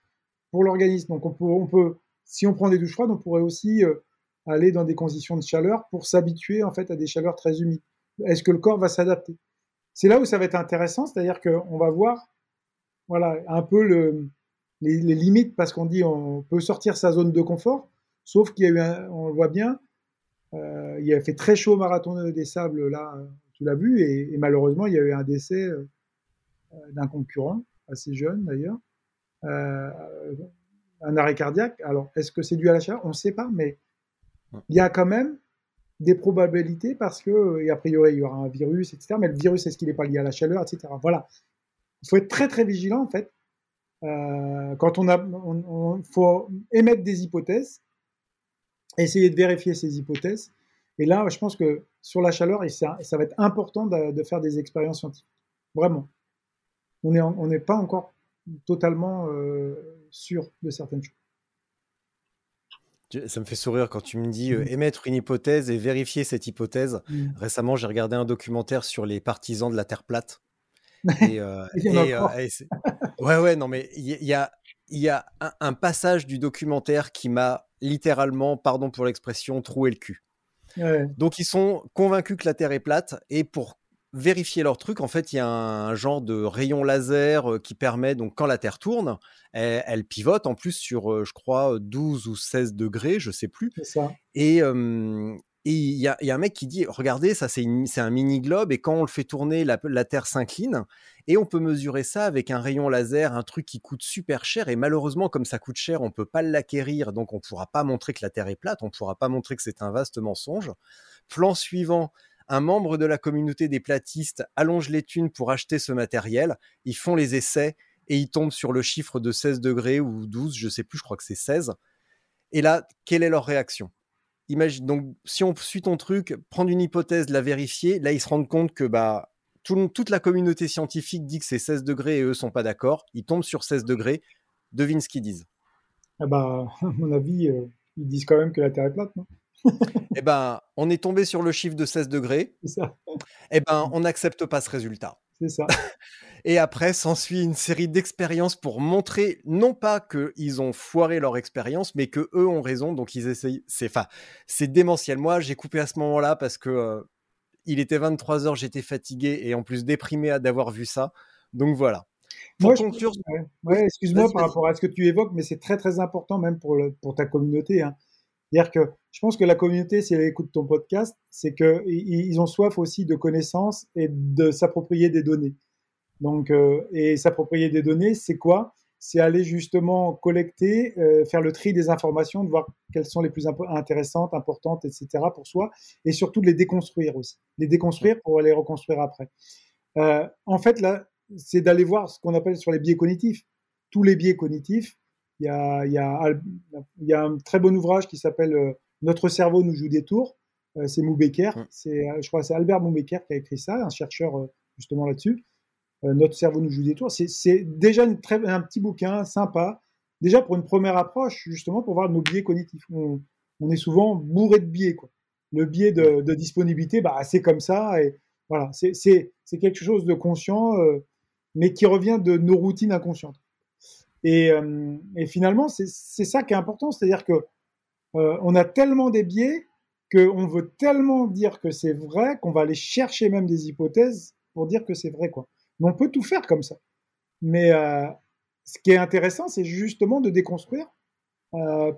pour l'organisme. Donc on peut, on peut, si on prend des douches froides, on pourrait aussi euh, aller dans des conditions de chaleur pour s'habituer en fait à des chaleurs très humides. Est-ce que le corps va s'adapter? C'est là où ça va être intéressant, c'est-à-dire qu'on va voir, voilà, un peu le, les, limites parce qu'on dit on peut sortir sa zone de confort, sauf qu'il y a eu, on le voit bien, euh, il a fait très chaud au marathon des sables, là, tu l'as vu, et, et, malheureusement, il y a eu un décès euh, d'un concurrent, assez jeune d'ailleurs, euh, un arrêt cardiaque. Alors, est-ce que c'est dû à la chaleur? On ne sait pas, mais il y a quand même des probabilités parce que, et a priori, il y aura un virus, etc. Mais le virus, est-ce qu'il n'est pas lié à la chaleur, etc. Voilà. Il faut être très, très vigilant, en fait. Euh, quand on a, on, on, faut émettre des hypothèses essayer de vérifier ces hypothèses. Et là, je pense que sur la chaleur, ça, ça va être important de, de, faire des expériences scientifiques. Vraiment. On n'est on pas encore totalement euh, sûr de certaines choses. Ça me fait sourire quand tu me dis euh, émettre une hypothèse et vérifier cette hypothèse. Mmh. Récemment, j'ai regardé un documentaire sur les partisans de la Terre plate. Et, euh, et, euh, et ouais, ouais, non, mais il y, y, a, y a un, un, passage du documentaire qui m'a littéralement, pardon pour l'expression, trouer le cul. Ouais. Donc ils sont convaincus que la Terre est plate et pour vérifier leur truc, en fait, il y a un, genre de rayon laser euh, qui permet, donc quand la Terre tourne, elle, elle pivote en plus sur, euh, je crois, 12 ou 16 degrés, je sais plus. Ça. Et, euh, et il y, a un mec qui dit, regardez, ça c'est un mini globe et quand on le fait tourner, la, Terre s'incline et on peut mesurer ça avec un rayon laser, un truc qui coûte super cher et malheureusement comme ça coûte cher, on peut pas l'acquérir, donc on pourra pas montrer que la Terre est plate, on pourra pas montrer que c'est un vaste mensonge. Plan suivant, un membre de la communauté des platistes allonge les thunes pour acheter ce matériel, ils font les essais et ils tombent sur le chiffre de 16 degrés ou 12, je sais plus, je crois que c'est 16. Et là, quelle est leur réaction? Imagine, donc, si on suit ton truc, prendre une hypothèse, la vérifier, là, ils se rendent compte que bah, tout, toute la communauté scientifique dit que c'est 16 degrés et eux sont pas d'accord. Ils tombent sur 16 degrés. Devine ce qu'ils disent. Ah bah, à mon avis, euh, ils disent quand même que la Terre est plate, non? Eh ben, on est tombé sur le chiffre de 16 degrés. Ça. Eh ben, on n'accepte pas ce résultat. C'est ça. Et après, s'ensuit une série d'expériences pour montrer non pas qu'ils ont foiré leur expérience, mais que eux ont raison. Donc ils essayent. C'est, enfin, c'est démentiel. Moi, j'ai coupé à ce moment-là parce que euh, il était 23 heures, j'étais fatigué et en plus déprimé d'avoir vu ça. Donc voilà. Pour Moi, conclure, je... ouais, ouais, excuse-moi par rapport à ce que tu évoques, mais c'est très très important même pour, le, pour ta communauté. Hein. C'est-à-dire que je pense que la communauté, si elle écoute ton podcast, c'est qu'ils ont soif aussi de connaissances et de s'approprier des données. Donc, euh, et s'approprier des données, c'est quoi? C'est aller justement collecter, euh, faire le tri des informations, de voir quelles sont les plus imp intéressantes, importantes, etc. pour soi, et surtout de les déconstruire aussi. Les déconstruire pour les reconstruire après. Euh, en fait, là, c'est d'aller voir ce qu'on appelle sur les biais cognitifs. Tous les biais cognitifs, il y a, il y a, il y a un très bon ouvrage qui s'appelle euh, Notre cerveau nous joue des tours. Euh, c'est Moubeker. Mmh. C'est, je crois, c'est Albert Moubeker qui a écrit ça, un chercheur justement là-dessus. Euh, notre cerveau nous joue des tours. C'est déjà une très, un petit bouquin sympa, déjà pour une première approche, justement pour voir nos biais cognitifs. On, on est souvent bourré de biais. Quoi. Le biais de, de disponibilité, bah, c'est comme ça. Et, Voilà, c'est quelque chose de conscient, euh, mais qui revient de nos routines inconscientes. Et, euh, et finalement, c'est ça qui est important, c'est-à-dire que euh, on a tellement des biais qu'on veut tellement dire que c'est vrai qu'on va aller chercher même des hypothèses pour dire que c'est vrai, quoi. Mais on peut tout faire comme ça. Mais ce qui est intéressant, c'est justement de déconstruire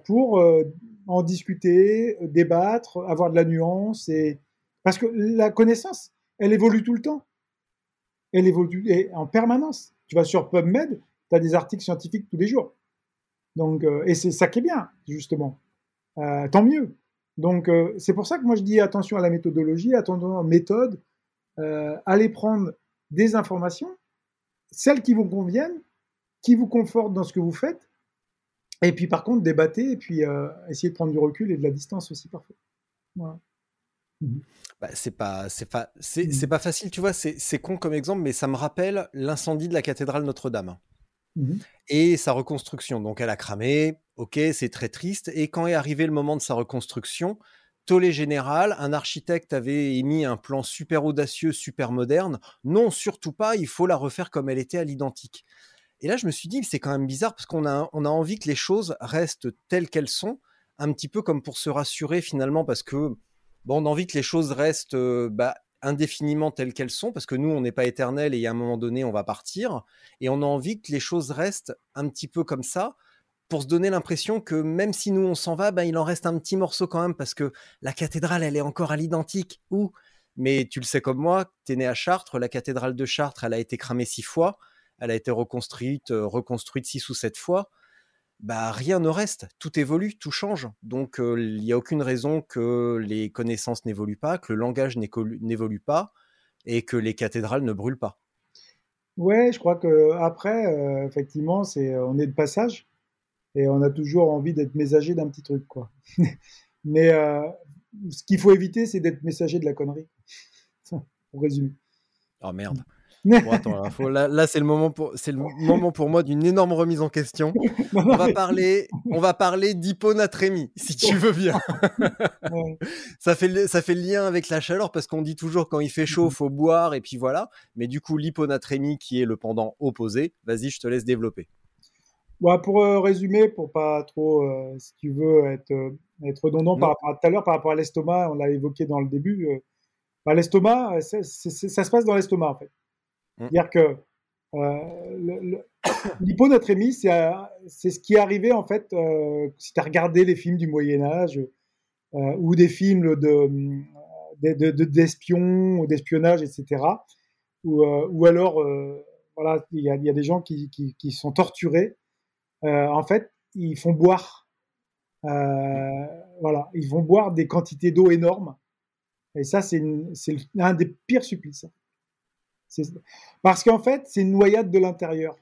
pour en discuter, débattre, avoir de la nuance parce que la connaissance, elle évolue tout le temps. Elle évolue en permanence. Tu vas sur PubMed, tu as des articles scientifiques tous les jours. Donc, euh, et c'est ça qui est bien, justement. Euh, tant mieux. Donc, euh, c'est pour ça que moi je dis attention à la méthodologie, attention à la méthode, allez prendre des informations, celles qui vous conviennent, qui vous confortent dans ce que vous faites, et puis par contre débattez et puis essayez de prendre du recul et de la distance aussi parfois. Voilà. Mmh bah, c'est pas, c'est pas, mmh c'est, pas facile, tu vois. C'est, con comme exemple, mais ça me rappelle l'incendie de la cathédrale Notre-Dame mmh et sa reconstruction. Donc elle a cramé, ok, c'est très triste. Et quand est arrivé le moment de sa reconstruction, tollé général, un architecte avait émis un plan super audacieux, super moderne. Non, surtout pas, il faut la refaire comme elle était à l'identique. Et là, je me suis dit, c'est quand même bizarre parce qu'on a, on a envie que les choses restent telles qu'elles sont, un petit peu comme pour se rassurer finalement, parce que bon, on a envie que les choses restent bah, indéfiniment telles qu'elles sont, parce que nous, on n'est pas éternel et à un moment donné, on va partir. Et on a envie que les choses restent un petit peu comme ça, pour se donner l'impression que même si nous, on s'en va, bah, il en reste un petit morceau quand même, parce que la cathédrale, elle est encore à l'identique. Ou, mais tu le sais comme moi, tu es né à Chartres, la cathédrale de Chartres, elle a été cramée six fois, elle a été reconstruite, reconstruite six ou sept fois bah, rien ne reste, tout évolue, tout change. Donc il n'y a aucune raison que les connaissances n'évoluent pas, que le langage n'évolue pas et que les cathédrales ne brûlent pas. Ouais, je crois que après, effectivement, c'est on est de passage et on a toujours envie d'être messager d'un petit truc, quoi. Mais ce qu'il faut éviter, c'est d'être messager de la connerie. pour résumer. Oh merde. là, c'est le moment pour, c'est le moment pour moi d'une énorme remise en question. On va parler, on va parler d'hyponatrémie, si tu veux bien. ça fait, ça fait le lien avec la chaleur parce qu'on dit toujours quand il fait chaud, mm-hmm. faut boire et puis voilà. Mais du coup, l'hyponatrémie qui est le pendant opposé. Vas-y, je te laisse développer. Bah, pour euh, résumer, pour pas trop, euh, si tu veux, être, euh, être redondant par rapport à tout à l'heure, par rapport à l'estomac, on l'a évoqué dans le début. Bah, l'estomac, ça se passe dans l'estomac en fait. Mm. C'est-à-dire que l'hyponatrémie, c'est ce qui est arrivé en fait si tu as regardé les films du Moyen Âge euh, ou des films d'espions ou d'espionnage, etc. Ou, ou alors, voilà, il y, y, a des gens qui, qui, qui sont torturés. En fait, ils font boire, voilà, ils vont boire des quantités d'eau énormes. Et ça, c'est un des pires supplices. Parce qu'en fait, c'est une noyade de l'intérieur.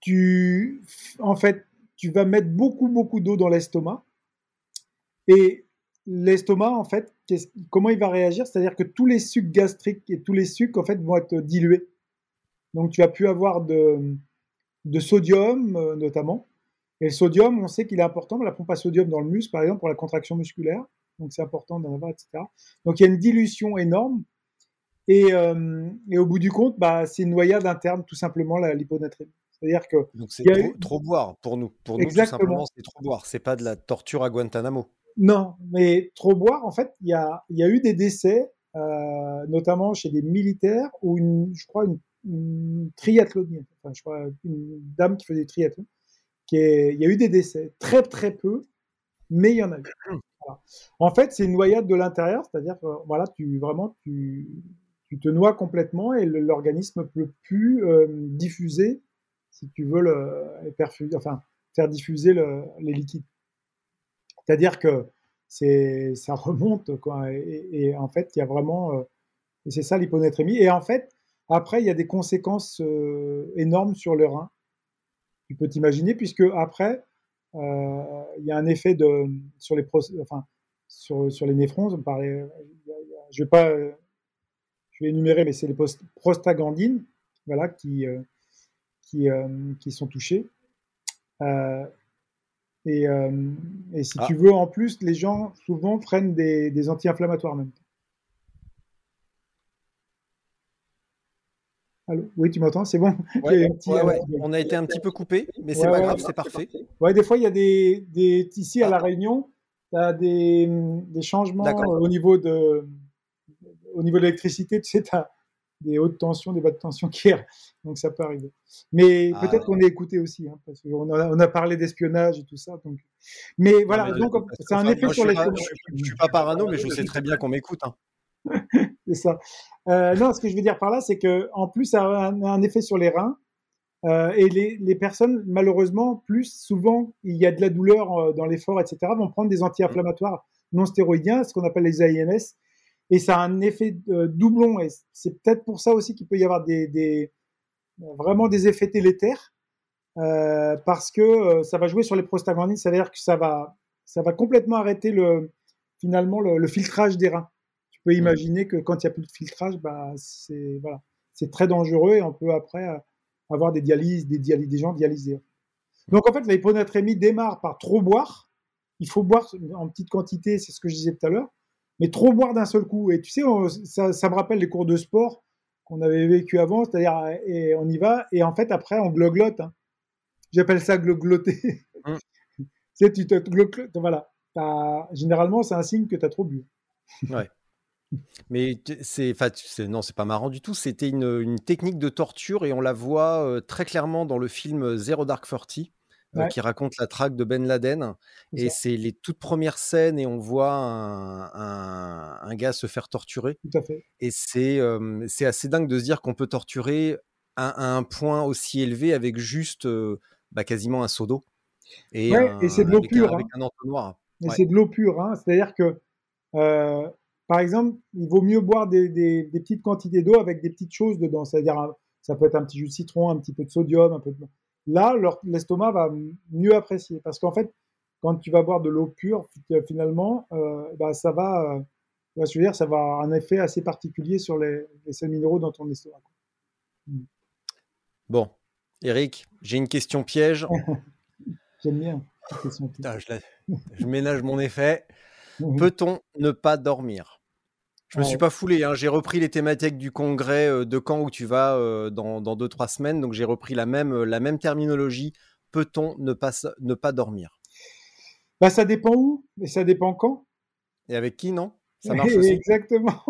Tu, en fait, tu vas mettre beaucoup, beaucoup d'eau dans l'estomac. Et l'estomac, en fait, comment il va réagir? C'est-à-dire que tous les sucs gastriques et tous les sucs, en fait, vont être dilués. Donc, tu vas plus avoir de, de sodium, euh, notamment. Et le sodium, on sait qu'il est important, la pompe à sodium dans le muscle, par exemple, pour la contraction musculaire. Donc, c'est important d'en avoir, etc. Donc, il y a une dilution énorme euh, et, au bout du compte, bah, c'est une noyade interne, tout simplement, l'hyponatrémie. C'est-à-dire que. Donc c'est trop, trop, boire pour nous. Pour nous, tout simplement, c'est trop boire. C'est pas de la torture à Guantanamo. Non, mais trop boire, en fait, il y a, y a, eu des décès, euh, notamment chez des militaires ou une, je crois, une, une triathlonienne, enfin, je crois, une dame qui faisait des triathlon. Qui est, il y a eu des décès, très très peu, mais il y en a eu. En fait, c'est une noyade de l'intérieur, c'est-à-dire que voilà, tu vraiment tu, tu te noies complètement et l'organisme ne peut plus euh, diffuser, si tu veux, le, enfin, faire diffuser les liquides. C'est-à-dire que ça remonte, quoi. Et, en fait, il y a vraiment, euh, et c'est ça l'hyponatrémie. Et en fait, après, il y a des conséquences euh, énormes sur le rein. Tu peux t'imaginer, puisque après, il y a un effet de, sur les, enfin, sur, sur les néphrons. On parlait, je vais pas je vais énumérer, mais c'est les prostaglandines voilà, qui, euh, qui, euh, qui, sont touchées. Euh, et, et, si ah. tu veux, en plus, les gens souvent prennent des, des anti-inflammatoires même. Oui, tu m'entends, c'est bon? On a été un petit peu coupé, mais c'est pas grave, c'est parfait. Ouais, des fois, il y a des, des ici à la ah. Réunion, tu as des, des changements au niveau de au niveau de l'électricité, tu sais, tu as des hautes tensions, des bas de tension qui donc ça peut arriver. Mais ah. peut-être qu'on est écouté aussi, hein, parce qu'on a, on a parlé d'espionnage et tout ça. Donc... Mais voilà, donc c'est un effet sur les. je, ne suis pas parano, mais je sais très bien qu'on m'écoute. Hein. c'est ça. Euh, non, ce que je veux dire par là, c'est que en plus, ça a un, effet sur les reins. Euh, et les, personnes, malheureusement, plus souvent, il y a de la douleur euh, dans l'effort, etc., vont prendre des anti-inflammatoires non stéroïdiens, ce qu'on appelle les AINS, et ça a un effet doublon. Et c'est peut-être pour ça aussi qu'il peut y avoir vraiment des effets délétères, parce que ça va jouer sur les prostaglandines, ça veut dire que ça va, complètement arrêter le, finalement le filtrage des reins tu peux imaginer que quand il n'y a plus de filtrage, bah, c'est voilà, très dangereux et on peut après euh, avoir des dialyses, des, dialyses, des gens dialysés. Donc en fait, la hyponatrémie démarre par trop boire. Il faut boire en petite quantité, c'est ce que je disais tout à l'heure, mais trop boire d'un seul coup. Et tu sais, ça, me rappelle les cours de sport qu'on avait vécu avant, c'est-à-dire et on y va et en fait après on gloglote. Hein. J'appelle ça glogloter. Mmh. tu tu te voilà. Généralement, c'est un signe que tu as trop bu. Ouais. Mais c'est, non, c'est pas marrant du tout. C'était une, technique de torture et on la voit très clairement dans le film Zero Dark Thirty, qui raconte la traque de Ben Laden. Et c'est les toutes premières scènes et on voit un, gars se faire torturer. Tout à fait. Et c'est, c'est assez dingue de se dire qu'on peut torturer à, un point aussi élevé avec juste bah, quasiment un seau d'eau. Et, et c'est de l'eau pure. Avec un entonnoir. Et c'est de l'eau pure. Hein. C'est-à-dire que par exemple, il vaut mieux boire des, petites quantités d'eau avec des petites choses dedans. C'est-à-dire, ça peut être un petit jus de citron, un petit peu de sodium, un peu de... Là, l'estomac va mieux apprécier. Parce qu'en fait, quand tu vas boire de l'eau pure, finalement, euh, bah, ça va, euh, je veux dire, ça va avoir un effet assez particulier sur les, les sels minéraux dans ton estomac. Hmm. Bon, Eric, j'ai une question piège. J'aime bien. je, je ménage mon effet. Peut-on ne pas dormir? Je me suis pas foulé, hein. j'ai repris les thématiques du congrès euh, de Caen où tu vas euh, dans, dans deux trois semaines, donc j'ai repris la même euh, la même terminologie. Peut-on ne pas ne pas dormir? Bah ça dépend où et ça dépend quand. Et avec qui non? Ça marche aussi. Exactement.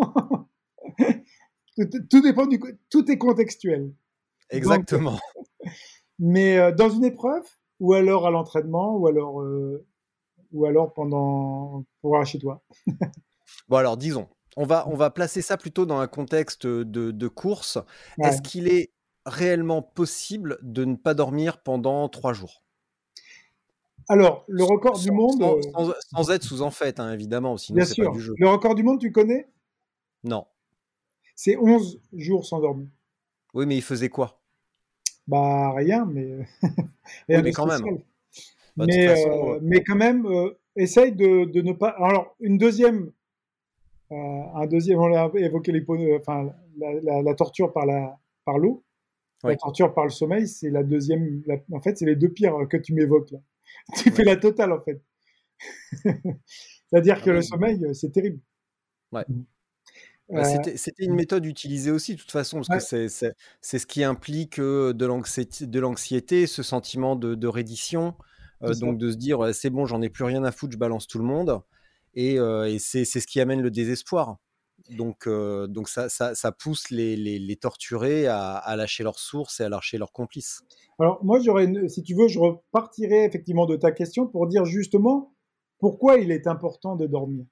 tout, dépend du tout est contextuel. Exactement. mais dans une épreuve ou alors à l'entraînement ou alors ou alors pendant pour chez toi. bon alors disons on va, on va placer ça plutôt dans un contexte de, course. Est-ce qu'il est réellement possible de ne pas dormir pendant trois jours? Alors, le record du monde. Sans, être sous en fait, hein, évidemment, sinon Bien sûr. Pas du jeu. Le record du monde, tu connais? Non. C'est 11 jours sans dormir. Oui, mais il faisait quoi? Bah, rien, mais. mais quand même. Bah, mais, euh, mais quand même, euh, essaye de, de, ne pas. Alors, une deuxième euh, un deuxième, on a évoqué les, enfin, la, la, torture par l'eau. La torture par le sommeil, c'est la deuxième. en fait, c'est les deux pires que tu m'évoques là. Tu fais la totale en fait. C'est-à-dire ah que le sommeil, c'est terrible. Ouais. Mm. Bah, euh, c'était une méthode utilisée aussi, de toute façon, parce que c'est ce qui implique euh, de l'anxiété, ce sentiment de, de reddition, donc de se dire c'est bon, j'en ai plus rien à foutre, je balance tout le monde et, c'est ce qui amène le désespoir. Donc, donc ça, ça, pousse les, les, torturés à, lâcher leurs sources et à lâcher leurs complices. Alors moi, j'aurais, si tu veux, je repartirai effectivement de ta question pour dire justement pourquoi il est important de dormir.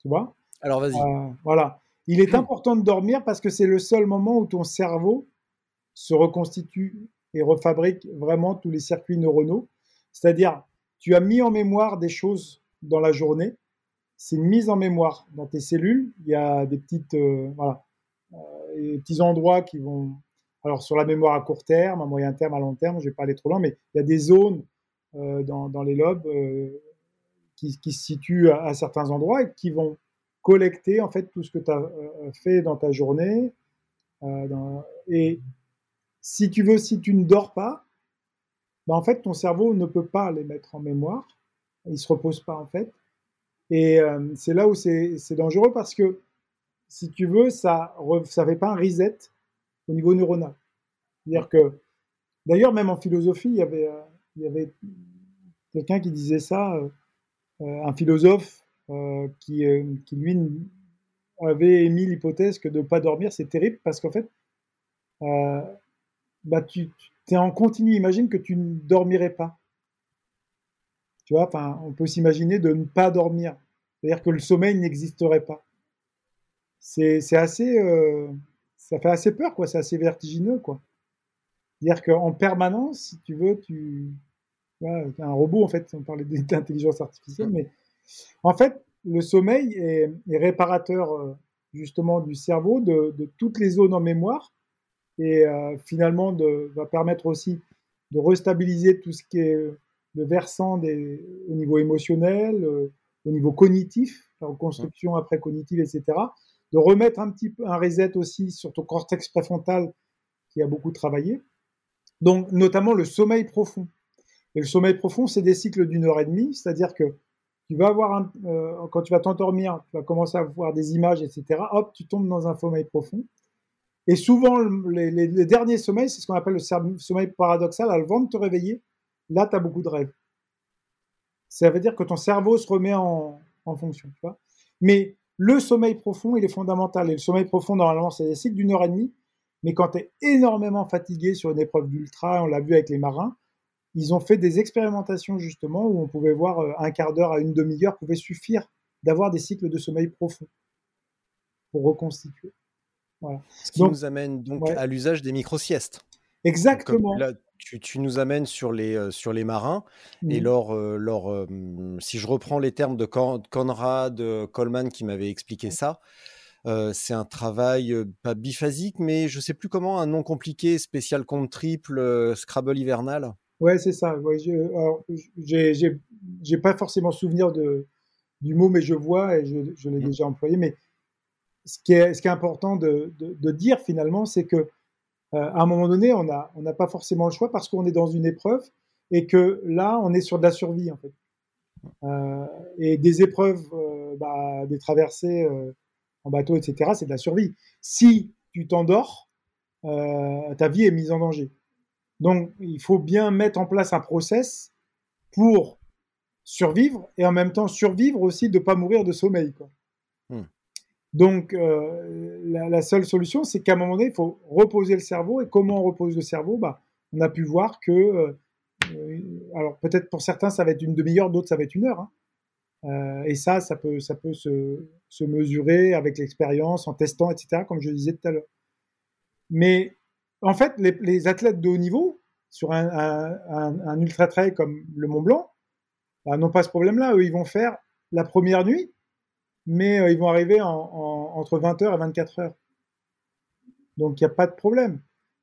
Tu vois? Alors vas-y. Euh, voilà. Il est important de dormir parce que c'est le seul moment où ton cerveau se reconstitue et refabrique vraiment tous les circuits neuronaux. C'est-à-dire, tu as mis en mémoire des choses dans la journée. C'est une mise en mémoire dans tes cellules. Il y a des petites, euh, voilà, euh, petits endroits qui vont, alors sur la mémoire à court terme, à moyen terme, à long terme, je vais pas aller trop loin, mais il y a des zones euh, dans, les lobes qui, qui, se situent à, certains endroits et qui vont collecter en fait tout ce que tu as fait dans ta journée. et si tu veux, si tu ne dors pas, ben en fait ton cerveau ne peut pas les mettre en mémoire il se repose pas en fait. Et euh, c'est là où c'est dangereux parce que si tu veux, ça ne fait pas un reset au niveau neuronal. C'est-à-dire que, d'ailleurs, même en philosophie, il y avait, euh, avait quelqu'un qui disait ça, euh, un philosophe qui, qui, lui, avait émis l'hypothèse que de ne pas dormir, c'est terrible parce qu'en fait, bah, tu, tu es en continu. Imagine que tu ne dormirais pas. Tu vois, enfin, on peut s'imaginer de ne pas dormir. C'est-à-dire que le sommeil n'existerait pas. C'est assez, euh, ça fait assez peur, quoi. C'est assez vertigineux, quoi. C'est-à-dire qu'en permanence, si tu veux, tu, un robot, en fait, on parlait d'intelligence artificielle, mais en fait, le sommeil est, réparateur, euh, justement, du cerveau, de, toutes les zones en mémoire, et euh, finalement, de, va permettre aussi de restabiliser tout ce qui est le versant des, au niveau émotionnel, au niveau cognitif, la reconstruction après cognitive, etc. De remettre un petit peu un reset aussi sur ton cortex préfrontal qui a beaucoup travaillé. Donc, notamment le sommeil profond. Et le sommeil profond, c'est des cycles d'une heure et demie, c'est-à-dire que tu vas avoir un, euh, quand tu vas t'endormir, tu vas commencer à voir des images, etc. Hop, tu tombes dans un sommeil profond. Et souvent, les, derniers sommeils, c'est ce qu'on appelle le sommeil paradoxal. Avant de te réveiller, là, tu as beaucoup de rêves ça veut dire que ton cerveau se remet en, fonction. Tu vois Mais le sommeil profond, il est fondamental. Et le sommeil profond, normalement, c'est des cycles d'une heure et demie. Mais quand tu es énormément fatigué sur une épreuve d'ultra, on l'a vu avec les marins, ils ont fait des expérimentations justement où on pouvait voir euh, un quart d'heure à une demi-heure pouvait suffire d'avoir des cycles de sommeil profond pour reconstituer. Voilà. Ce qui nous amène donc à l'usage des micro-siestes. Exactement tu, nous amènes sur les, euh, sur les marins. Et mmh. lors, euh, si je reprends les termes de Conrad Coleman qui m'avait expliqué ça, c'est un travail pas biphasique, mais je sais plus comment, un nom compliqué, spécial compte triple, Scrabble hivernal? Ouais, c'est ça. Ouais, j'ai pas forcément souvenir de, du mot, mais je vois et je, je l'ai mmh. déjà employé. Mais ce qui est, ce qui est important de, de, de dire finalement, c'est que à un moment donné, on n'a pas forcément le choix parce qu'on est dans une épreuve et que là, on est sur de la survie en fait. Euh, et des épreuves, euh, bah, des traversées en bateau, etc., c'est de la survie. Si tu t'endors, ta vie est mise en danger. Donc, il faut bien mettre en place un process pour survivre et en même temps survivre aussi de ne pas mourir de sommeil. Quoi. Donc, euh, la, seule solution, c'est qu'à un moment donné, il faut reposer le cerveau. Et comment on repose le cerveau? Bah, On a pu voir que, euh, euh, alors peut-être pour certains, ça va être une demi-heure, d'autres, ça va être une heure. Hein. et ça, ça peut, ça peut se, mesurer avec l'expérience, en testant, etc., comme je disais tout à l'heure. Mais en fait, les, athlètes de haut niveau, sur un, un, ultra-trail comme le Mont Blanc, bah, n'ont pas ce problème-là. Eux, ils vont faire la première nuit, mais euh, ils vont arriver entre 20 heures et 24 heures. Donc il n'y a pas de problème.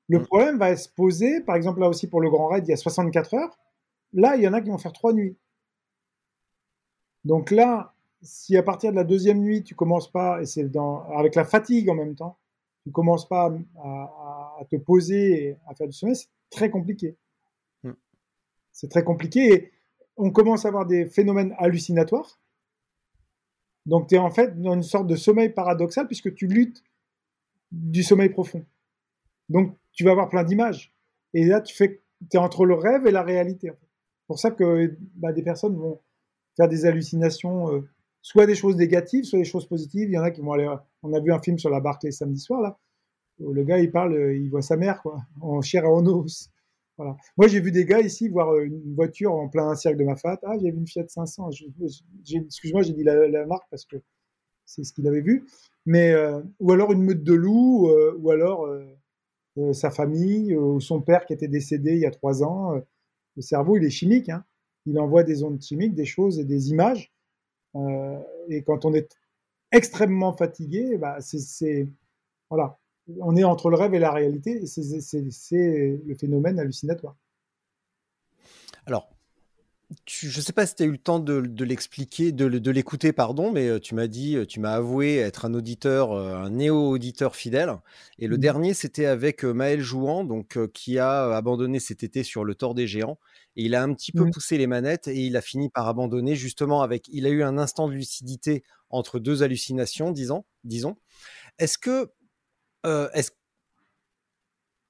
Le mm. problème va se poser, par exemple là aussi pour le Grand Raid, il y a 64 heures. Là, il y en a qui vont faire trois nuits. Donc là, si à partir de la deuxième nuit, tu commences pas, et c'est avec la fatigue en même temps, tu commences pas à, te poser et à faire du sommeil, c'est très compliqué. Mm. C'est très compliqué et on commence à avoir des phénomènes hallucinatoires donc, tu es en fait dans une sorte de sommeil paradoxal puisque tu luttes du sommeil profond. Donc, tu vas avoir plein d'images. Et là, tu fais, es entre le rêve et la réalité. C'est pour ça que bah, des personnes vont faire des hallucinations, euh, soit des choses négatives, soit des choses positives. Il y en a qui vont aller. On a vu un film sur la Barclay samedi soir, là. Le gars, il parle, il voit sa mère, quoi, en chair et en os. Voilà. Moi, j'ai vu des gars ici voir euh, une voiture en plein cercle de ma fat. Ah, j'ai vu une Fiat 500. Excuse-moi, j'ai dit la, marque parce que c'est ce qu'il avait vu. Mais euh, ou alors une meute de loups, euh, ou alors sa famille, ou son père qui était décédé il y a trois ans. le cerveau, il est chimique. Hein. Il envoie des ondes chimiques, des choses et des images. et quand on est extrêmement fatigué, bah, c'est voilà, on est entre le rêve et la réalité, et c'est le phénomène hallucinatoire. Alors, je ne sais pas si tu as eu le temps de, l'expliquer, de, l'écouter, pardon, mais euh, tu m'as dit, euh, tu m'as avoué être un auditeur, euh, un néo-auditeur fidèle. Et le mmh. dernier, c'était avec Maël Jouan, donc, qui a abandonné cet été sur le Tort des Géants. Et il a un petit peu mmh. poussé les manettes et il a fini par abandonner justement avec. Il a eu un instant de lucidité entre deux hallucinations, disons. disons. Est-ce que euh, est-ce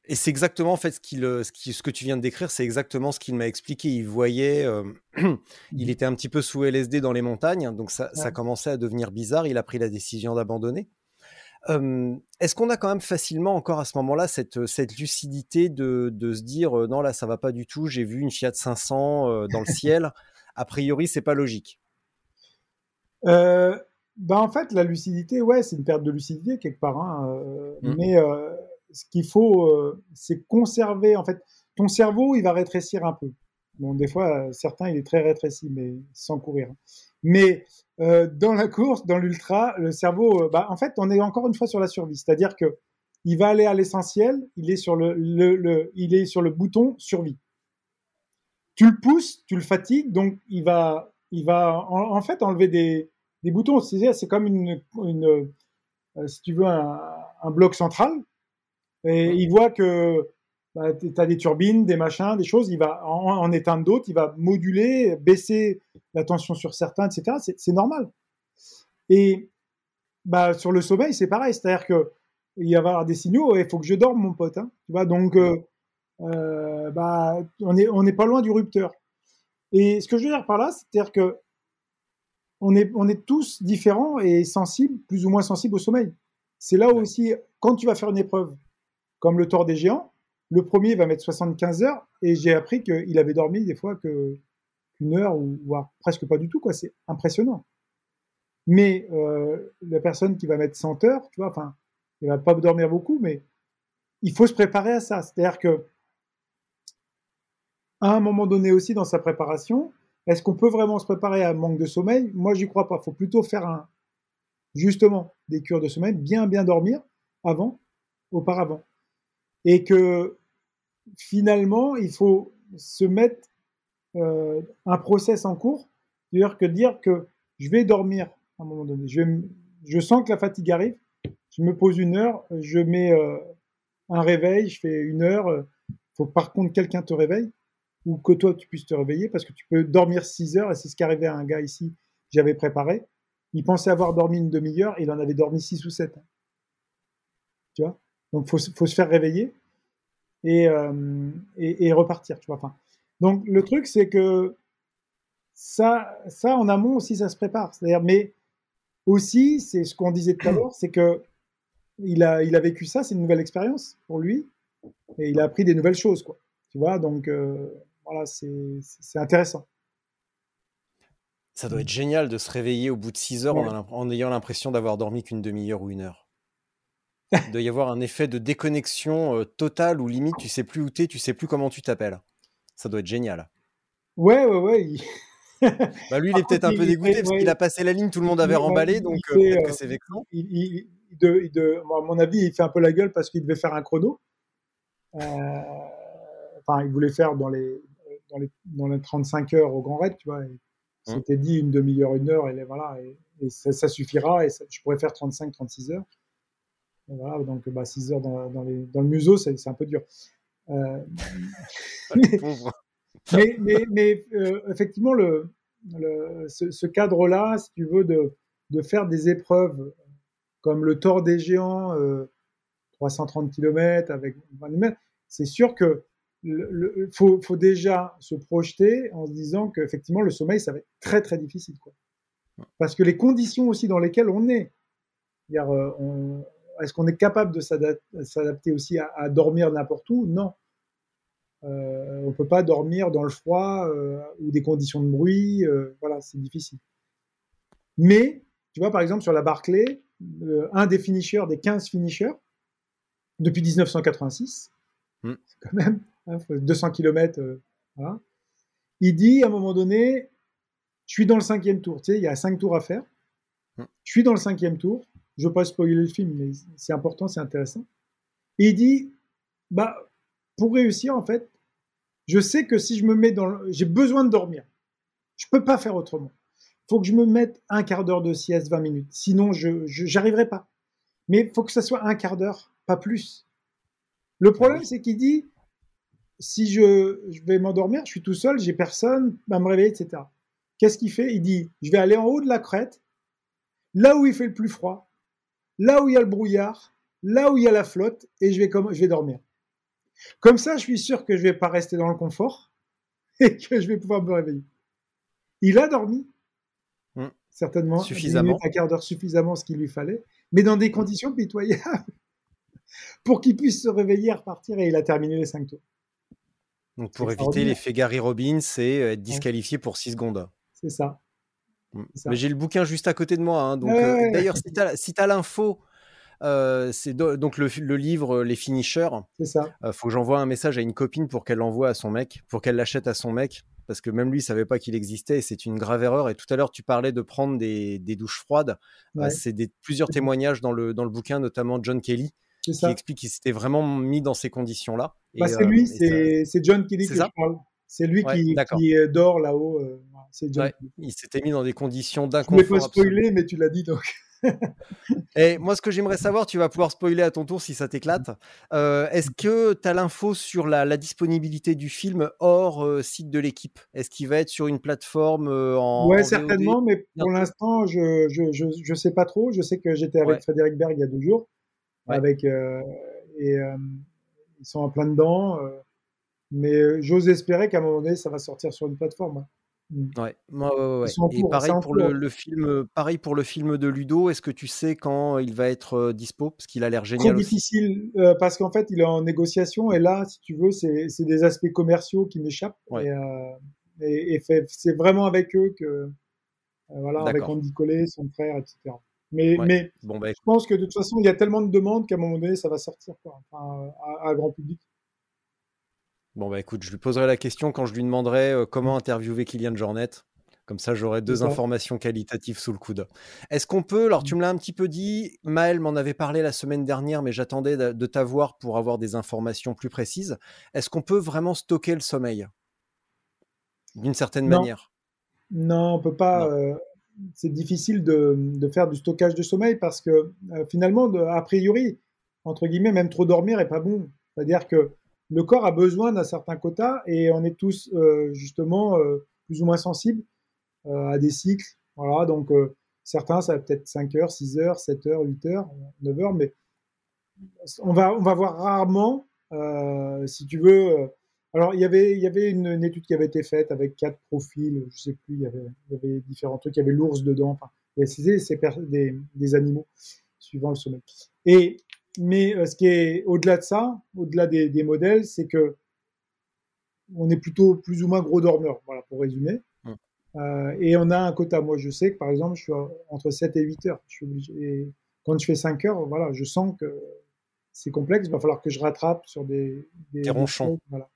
Et c'est exactement en fait ce, qu'il, ce, ce, que tu viens de décrire, c'est exactement ce qu'il m'a expliqué. Il voyait, il mmh. était un petit peu sous LSD dans les montagnes, donc ça, ça commençait à devenir bizarre. Il a pris la décision d'abandonner. Est-ce qu'on a quand même facilement encore à ce moment-là cette, cette lucidité de, de se dire non là ça va pas du tout, j'ai vu une Fiat 500 dans le ciel, a priori c'est pas logique. Euh, bah en fait la lucidité ouais c'est une perte de lucidité quelque part, hein, mmh. mais ce qu'il faut c'est conserver en fait ton cerveau il va rétrécir un peu. Bon des fois certains il est très rétréci mais sans courir. Hein. Mais euh, dans la course, dans l'ultra, le cerveau, euh, bah, en fait, on est encore une fois sur la survie. C'est-à-dire que il va aller à l'essentiel, il est sur le, le, il est sur le bouton survie. Tu le pousses, tu le fatigues, donc il va, il va en, fait enlever des, des boutons. C'est comme une, une euh, si tu veux, un, un, bloc central. Et il voit que bah, tu as des turbines, des machins, des choses, il va en, en éteindre d'autres, il va moduler, baisser la tension sur certains, etc. C'est normal. Et bah, sur le sommeil, c'est pareil, c'est-à-dire que il va y avoir des signaux, il faut que je dorme, mon pote. Hein, tu vois, donc euh, euh, bah, on n'est on est pas loin du rupteur. Et ce que je veux dire par là, c'est-à-dire que on est, on est tous différents et sensibles, plus ou moins sensibles au sommeil. C'est là aussi, quand tu vas faire une épreuve, comme le tort des géants, le premier va mettre 75 heures et j'ai appris qu'il avait dormi des fois que qu'une heure ou voire presque pas du tout quoi. C'est impressionnant. Mais euh, la personne qui va mettre 100 heures, tu vois, enfin, il va pas dormir beaucoup, mais il faut se préparer à ça. C'est-à-dire que à un moment donné aussi dans sa préparation, est-ce qu'on peut vraiment se préparer à un manque de sommeil? Moi, j'y crois pas. Il faut plutôt faire justement des cures de sommeil, bien bien dormir avant, auparavant. Et que finalement, il faut se mettre euh, un process en cours, c'est-à-dire que dire que je vais dormir à un moment donné, je, je sens que la fatigue arrive, je me pose une heure, je mets euh, un réveil, je fais une heure, il faut par contre quelqu'un te réveille ou que toi tu puisses te réveiller parce que tu peux dormir 6 heures et c'est ce qui arrivait à un gars ici, j'avais préparé. Il pensait avoir dormi une demi-heure, il en avait dormi 6 ou 7. Tu vois? Donc, faut, faut se faire réveiller euh, et, et, repartir, tu vois. Enfin, donc, le truc, c'est que ça, ça, en amont aussi, ça se prépare. C'est-à-dire, mais aussi, c'est ce qu'on disait tout à l'heure, c'est que il a, il a vécu ça, c'est une nouvelle expérience pour lui, et il a appris des nouvelles choses, quoi. Tu vois, donc euh, voilà, c'est intéressant. Ça doit être génial de se réveiller au bout de 6 heures en, ayant l'impression d'avoir dormi qu'une demi-heure ou une heure. Il doit y avoir un effet de déconnexion euh, totale ou limite tu sais plus où es, tu sais plus comment tu t'appelles. Ça doit être génial. Ouais, ouais, ouais. bah lui, il est peut-être un peu dégoûté parce qu'il a passé la ligne, tout le monde avait remballé, donc euh, peut-être que euh, c'est vexant. Il, de, de, à mon avis, il fait un peu la gueule parce qu'il devait faire un chrono. enfin, il voulait faire dans les, dans les, dans les 35 heures au Grand Raid, tu vois. Mmh. s'était dit une demi-heure, une heure, et voilà, et, ça, suffira, et je pourrais faire 35-36 heures. Voilà, donc bah, 6 heures dans, dans, les, dans le museau, c'est un peu dur. Euh, mais, mais, mais euh, effectivement, le, le ce, ce cadre-là, si tu veux, de, de, faire des épreuves comme le Tour des Géants, euh, 330 km avec 20 mètres, c'est sûr que il faut, faut, déjà se projeter en se disant qu'effectivement, le sommeil, ça va être très, très difficile. Quoi. Parce que les conditions aussi dans lesquelles on est, euh, est-ce qu'on est capable de s'adapter aussi à, dormir n'importe où? Non. Euh, on ne peut pas dormir dans le froid euh, ou des conditions de bruit. Voilà, c'est difficile. Mais, tu vois, par exemple, sur la Barclay, un des finishers, des 15 finishers, depuis 1986, hmm. c'est quand même 200 hein, km, il dit à un moment donné, je suis dans le cinquième tour. Tu sais, il y a cinq tours à faire. Hmm. Je suis dans le cinquième tour je ne veux pas spoiler le film, mais c'est important, c'est intéressant. Et il dit, bah, pour réussir, en fait, je sais que si je me mets dans, j'ai besoin de dormir. Je peux pas faire autrement. Il faut que je me mette un quart d'heure de sieste, 20 minutes. Sinon, je, j'arriverai pas. Mais il faut que ça soit un quart d'heure, pas plus. Le problème, c'est qu'il dit, si je, je vais m'endormir, je suis tout seul, j'ai personne à me réveiller, etc. Qu'est-ce qu'il fait? Il dit, je vais aller en haut de la crête, là où il fait le plus froid, là où il y a le brouillard, là où il y a la flotte, et je vais, comme, je vais dormir. Comme ça, je suis sûr que je vais pas rester dans le confort et que je vais pouvoir me réveiller. Il a dormi, Hmm. certainement, Suffisamment. un quart d'heure suffisamment ce qu'il lui fallait, mais dans des conditions pitoyables pour qu'il puisse se réveiller et repartir. Et il a terminé les cinq tours. Donc pour éviter l'effet Gary Robbins et euh, être disqualifié pour 6 secondes. C'est ça. Mm. C'est ça. Mais j'ai le bouquin juste à côté de moi. hein, donc, Ouais, euh. D'ailleurs, si tu as, si l'info, euh, c'est do- donc le, le livre Les Finishers. C'est ça. euh, faut que j'envoie un message à une copine pour qu'elle l'envoie à son mec, pour qu'elle l'achète à son mec, parce que même lui savait pas qu'il existait et c'est une grave erreur. Et tout à l'heure, tu parlais de prendre des, des douches froides. Euh, Ouais. c'est plusieurs témoignages dans le, dans le bouquin, notamment John Kelly, qui explique qu'il s'était vraiment mis dans ces conditions-là. Bah, c'est euh, lui, ça- c'est John Kelly que ça? je parle. C'est lui Ouais, qui, euh, dort là-haut. euh, voilà, c'est John Ouais, il s'était mis dans des conditions Je ne d'inconfort. pas absolu. spoiler, mais tu l'as dit donc. Et moi, ce que j'aimerais savoir, tu vas pouvoir spoiler à ton tour si ça t'éclate. Euh, Est-ce que tu as l'info sur la, la disponibilité du film hors euh, site de l'équipe? Est-ce qu'il va être sur une plateforme euh, en. ouais, en certainement, mais pour l'instant, je, je, je, je sais pas trop. Je sais que j'étais avec Ouais. Frédéric Berg il y a deux jours. Ouais. Avec, euh, et euh, ils sont en plein dedans. euh, mais j'ose espérer qu'à un moment donné, ça va sortir sur une plateforme. hein. Mm. Ouais, Et cours, pareil c'est pour le, le film, pareil pour le film de Ludo. Est-ce que tu sais quand il va être euh, dispo? Parce qu'il a l'air génial aussi. difficile euh, parce qu'en fait, il est en négociation et là, si tu veux, c'est c'est des aspects commerciaux qui m'échappent. Et, euh, et, et fait- c'est vraiment avec eux que, voilà, avec. Andy Collet, son frère, etc. Mais, Ouais. mais Bon, bah, je pense que de toute façon, il y a tellement de demandes qu'à un moment donné, ça va sortir quoi, enfin, à, à grand public. bon, bah, écoute, je lui poserai la question quand je lui demanderai euh, comment interviewer Kylian Jornet. Comme ça, j'aurai deux ça. informations qualitatives sous le coude. Est-ce qu'on peut, alors tu me l'as un petit peu dit, Maël m'en avait parlé la semaine dernière, mais j'attendais de, t'avoir pour avoir des informations plus précises. Est-ce qu'on peut vraiment stocker le sommeil? D'une certaine Non. manière Non, on peut pas. Euh, c'est difficile de, faire du stockage de sommeil parce que euh, finalement, a priori, entre guillemets, même trop dormir est pas bon. C'est-à-dire que le corps a besoin d'un certain quota et on est tous euh, justement euh, plus ou moins sensibles à des cycles. Voilà, donc certains, ça va peut-être 5 heures, 6 heures, 7 heures, 8 heures, 9 heures, mais on va, on va voir rarement, si tu veux. Alors, il y avait, il y avait une, une étude qui avait été faite avec quatre profils, je sais plus, il y avait, il y avait différents trucs, il y avait l'ours dedans, enfin, il y a- c'était c'est per- des, des animaux suivant le sommeil. Et, mais euh, ce qui est au-delà de ça, au-delà des, des modèles, c'est que on est plutôt plus ou moins gros dormeurs, voilà, pour résumer. Euh, et on a un quota. Moi, je sais que par exemple, je suis entre 7 et 8 heures. Je suis obligé, et quand je fais 5 heures, voilà, je sens que c'est complexe. Il va falloir que je rattrape sur des, des, Des ronchons. choses, Voilà.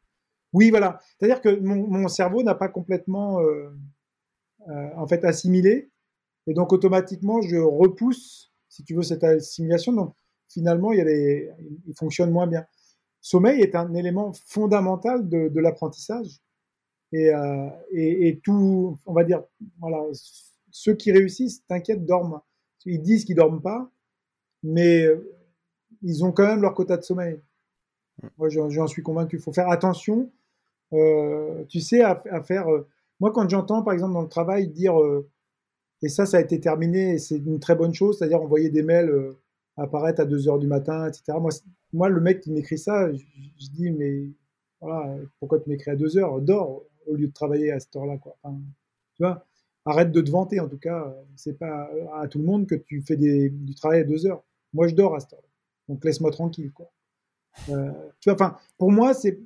Oui, voilà. C'est-à-dire que mon, mon cerveau n'a pas complètement euh, euh, en fait assimilé. Et donc, automatiquement, je repousse, si tu veux, cette assimilation. Donc, finalement, il, y a des, il fonctionne moins bien. Sommeil est un élément fondamental de, de l'apprentissage. Et, euh, et, et tout, on va dire, voilà, ceux qui réussissent, t'inquiète, dorment. Ils disent qu'ils dorment pas, mais ils ont quand même leur quota de sommeil. Moi, j'en suis convaincu. Il faut faire attention, tu sais, à, faire. euh, moi, quand j'entends, par exemple, dans le travail, dire, euh, et ça, ça a été terminé, et c'est une très bonne chose, c'est-à-dire envoyer des mails euh, apparaître à 2 heures du matin, etc. Moi, moi le mec qui m'écrit ça, je, dis, mais voilà, pourquoi tu m'écris à 2 heures? Dors au lieu de travailler à cette heure-là, quoi. Tu vois, arrête de te vanter, en tout cas. C'est pas à tout le monde que tu fais du travail à 2 heures. Moi, je dors à cette heure-là. Donc, laisse-moi tranquille, quoi. Euh, tu vois, enfin, pour moi, c'est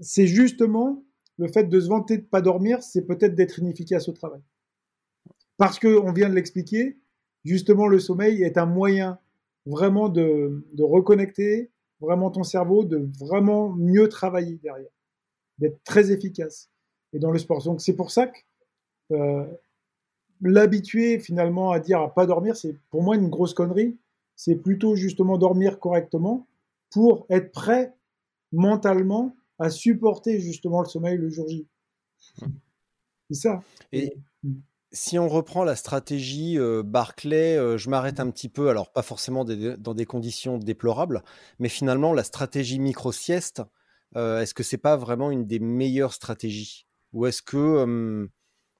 c'est justement le fait de se vanter de pas dormir, c'est peut-être d'être inefficace au travail. Parce que on vient de l'expliquer, justement, le sommeil est un moyen vraiment de, de reconnecter vraiment ton cerveau, de vraiment mieux travailler derrière, d'être très efficace. Et dans le sport, donc c'est pour ça que euh, l'habituer finalement à dire à pas dormir, c'est pour moi une grosse connerie. C'est plutôt justement dormir correctement pour être prêt mentalement à supporter justement le sommeil le jour J. C'est ça. Et si on reprend la stratégie euh, Barclay, euh, je m'arrête un petit peu, alors pas forcément des- dans des conditions déplorables, mais finalement la stratégie micro-sieste, euh, est-ce que c'est pas vraiment une des meilleures stratégies? Ou est-ce que euh,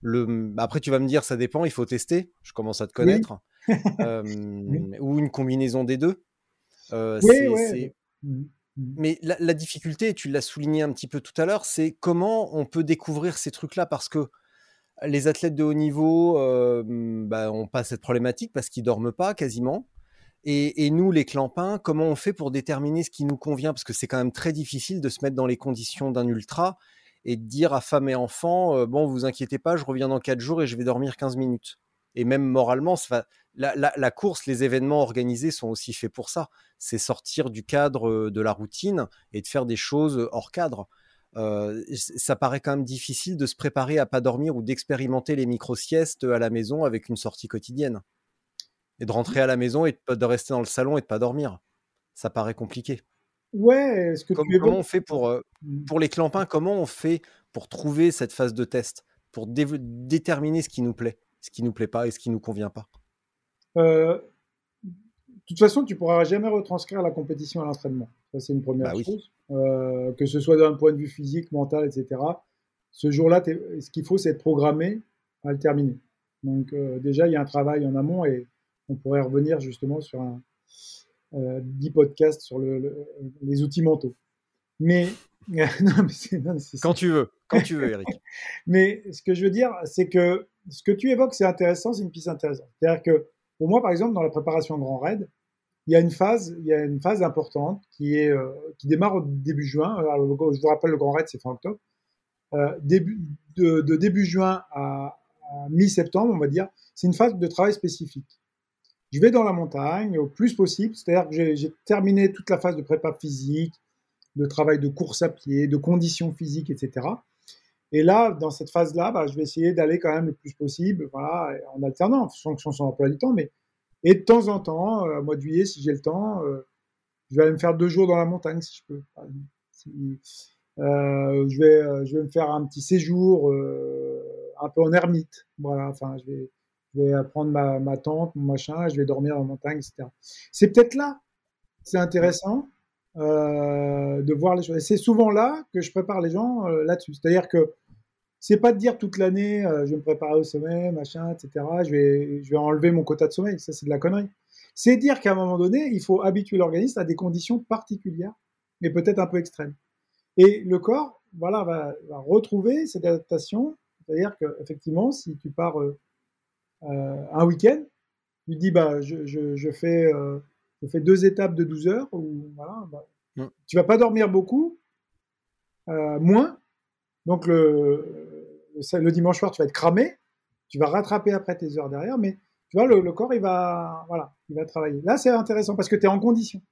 le... Après tu vas me dire ça dépend, il faut tester, je commence à te connaître, ou une combinaison des deux Oui, ouais. Mhm. Mais la, difficulté, tu l'as souligné un petit peu tout à l'heure, c'est comment on peut découvrir ces trucs-là? Parce que les athlètes de haut niveau euh, bah, ont pas cette problématique parce qu'ils dorment pas quasiment. Et, nous, les clampins, comment on fait pour déterminer ce qui nous convient? Parce que c'est quand même très difficile de se mettre dans les conditions d'un ultra et de dire à femme et enfants, euh, bon, vous inquiétez pas, je reviens dans 4 jours et je vais dormir 15 minutes. Et même moralement, la, la, course, les événements organisés sont aussi faits pour ça. C'est sortir du cadre euh, de la routine et de faire des choses hors cadre. Euh, ça paraît quand même difficile de se préparer à pas dormir ou d'expérimenter les micro-siestes à la maison avec une sortie quotidienne. Et de rentrer à la maison et de rester dans le salon et de pas dormir. Ça paraît compliqué. Ouais, ce que tu comment on fait pour, euh, mmh. pour les clampins Comment on fait pour trouver cette phase de test? Pour déterminer ce qui nous plaît, ce qui nous plaît pas et ce qui nous convient pas euh, de toute façon, tu pourras jamais retranscrire la compétition à l'entraînement. Ça, c'est une première bah chose. Euh, que ce soit d'un point de vue physique, mental, etc. Ce jour-là, ce qu'il faut, c'est être programmé à le terminer. Donc, euh, déjà, il y a un travail en amont et on pourrait revenir justement sur un euh, 10 podcasts sur les outils mentaux. Mais, quand tu veux, quand tu veux, Eric. mais ce que je veux dire, c'est que ce que tu évoques, c'est intéressant, c'est une piste intéressante. C'est-à-dire que pour moi, par exemple, dans la préparation Grand Raid, il y a une phase, il y a une phase importante qui est euh, qui démarre au début juin. Alors, je vous rappelle, le Grand Raid, c'est fin octobre. Euh, début, de, début juin à, mi-septembre, on va dire, c'est une phase de travail spécifique. Je vais dans la montagne au plus possible, c'est-à-dire que j'ai terminé toute la phase de prépa physique, de travail de course à pied, de conditions physiques, etc. Et là, dans cette phase-là, bah, je vais essayer d'aller quand même le plus possible, voilà, en alternant, en fonction de son emploi du temps, mais et de temps en temps, euh, mois de juillet, si j'ai le temps, euh, je vais aller me faire deux jours dans la montagne, si je peux. Euh, je, vais, je vais me faire un petit séjour un peu en ermite. Voilà, enfin, je vais, je vais prendre ma, ma tente, mon machin, je vais dormir en montagne, etc. C'est peut-être là, c'est intéressant de voir les choses. c'est souvent là que je prépare les gens là-dessus. C'est-à-dire que c'est pas de dire toute l'année, euh, je vais me préparer au sommeil, machin, etc. Je vais, je vais enlever mon quota de sommeil. Ça, c'est de la connerie. C'est dire qu'à un moment donné, il faut habituer l'organisme à des conditions particulières, mais peut-être un peu extrêmes. Et le corps, voilà, va, retrouver cette adaptation. C'est-à-dire qu'effectivement, si tu pars euh, euh, un week-end, tu dis, bah, je, je, fais, je fais deux étapes de 12 heures, ou voilà, bah, tu vas pas dormir beaucoup, moins, donc le, le, dimanche soir, tu vas être cramé, tu vas rattraper après tes heures derrière, mais tu vois, le, corps, il va, voilà, il va travailler. Là, c'est intéressant parce que tu es en condition.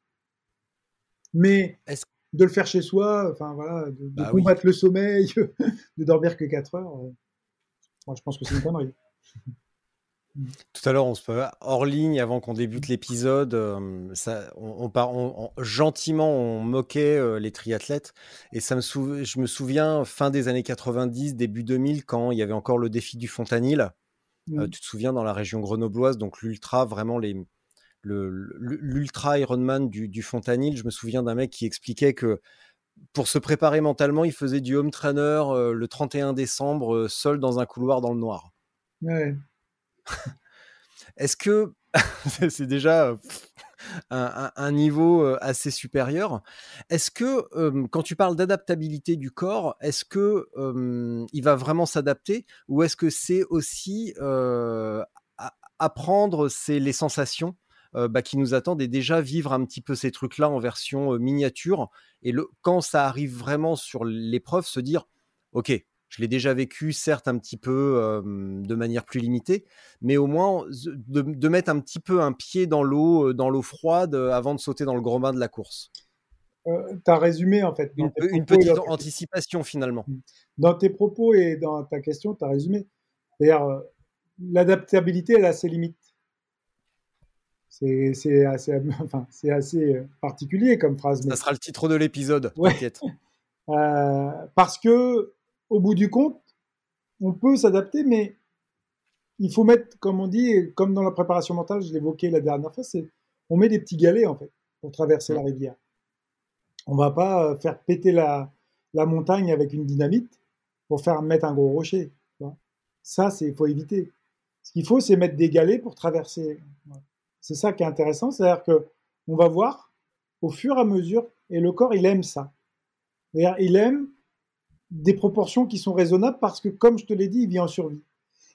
Mais de le faire chez soi, enfin voilà, de, bah combattre le sommeil, de dormir que 4 heures, euh, moi je pense que c'est une connerie. Tout à l'heure, on se hors ligne avant qu'on débute l'épisode. Euh, ça, on, on, gentiment, on moquait euh, les triathlètes. Et ça me je me souviens fin des années 90, début 2000, quand il y avait encore le défi du Fontanil. Euh, tu te souviens dans la région grenobloise, donc l'ultra, vraiment les, l'ultra Ironman du, du Fontanil. Je me souviens d'un mec qui expliquait que pour se préparer mentalement, il faisait du home trainer le 31 décembre, seul dans un couloir dans le noir. Ouais. Est-ce que c'est déjà un, niveau assez supérieur. Est-ce que quand tu parles d'adaptabilité du corps, est-ce que il va vraiment s'adapter ou est-ce que c'est aussi apprendre les sensations bah, qui nous attendent et déjà vivre un petit peu ces trucs-là en version miniature et quand ça arrive vraiment sur l'épreuve, se dire ok, je l'ai déjà vécu, certes un petit peu de manière plus limitée, mais au moins de, mettre un petit peu un pied dans l'eau, dans l'eau froide avant de sauter dans le gros bain de la course. Euh, tu as résumé en fait. Une, petite anticipation finalement. Mmh. Dans tes propos et dans ta question, tu as résumé. D'ailleurs, l'adaptabilité, elle a ses limites. C'est assez, enfin, assez particulier comme phrase. Ça sera le titre de l'épisode, t'inquiète. Euh, parce que au bout du compte, on peut s'adapter, mais il faut mettre, comme on dit, comme dans la préparation mentale, je l'évoquais la dernière fois, c'est on met des petits galets en fait pour traverser la rivière. On va pas euh, faire péter la, montagne avec une dynamite pour faire mettre un gros rocher. Ça, c'est faut éviter. Ce qu'il faut, c'est mettre des galets pour traverser. C'est ça qui est intéressant, c'est-à-dire que on va voir au fur et à mesure et le corps, il aime ça. Il aime des proportions qui sont raisonnables parce que, comme je te l'ai dit, il vit en survie.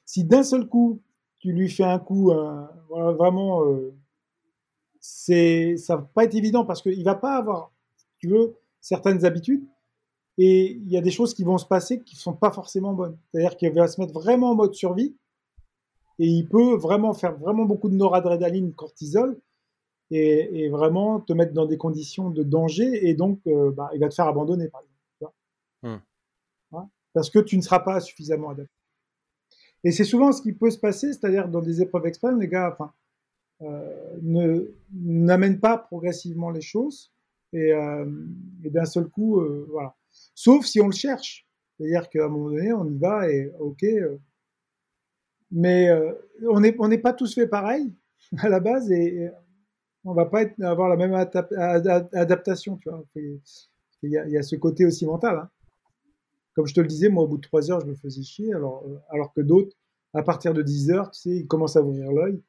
Si d'un seul coup, tu lui fais un coup, euh, vraiment, euh, c'est, ça va pas être évident parce qu'il va pas avoir, tu veux, certaines habitudes. Et il y a des choses qui vont se passer qui sont pas forcément bonnes. C'est-à-dire qu'il va se mettre vraiment en mode survie et il peut vraiment faire vraiment beaucoup de noradrénaline, cortisol et, vraiment te mettre dans des conditions de danger et donc euh, bah, il va te faire abandonner par exemple. Hmm. Parce que tu ne seras pas suffisamment adapté. Et c'est souvent ce qui peut se passer, c'est-à-dire dans des épreuves extrêmes, les gars enfin, euh, ne n'amènent pas progressivement les choses et, euh, et d'un seul coup, euh, voilà. Sauf si on le cherche. C'est-à-dire qu'à un moment donné, on y va et ok. Euh, mais on n'est on n'est pas tous fait pareil à la base et, on va pas être, avoir la même adaptation, tu vois. Il y, a, y, a, ce côté aussi mental. Hein. Comme je te le disais, moi, au bout de trois heures, je me faisais chier, alors, euh, alors que d'autres, à partir de 10 heures, tu sais, ils commencent à ouvrir l'œil.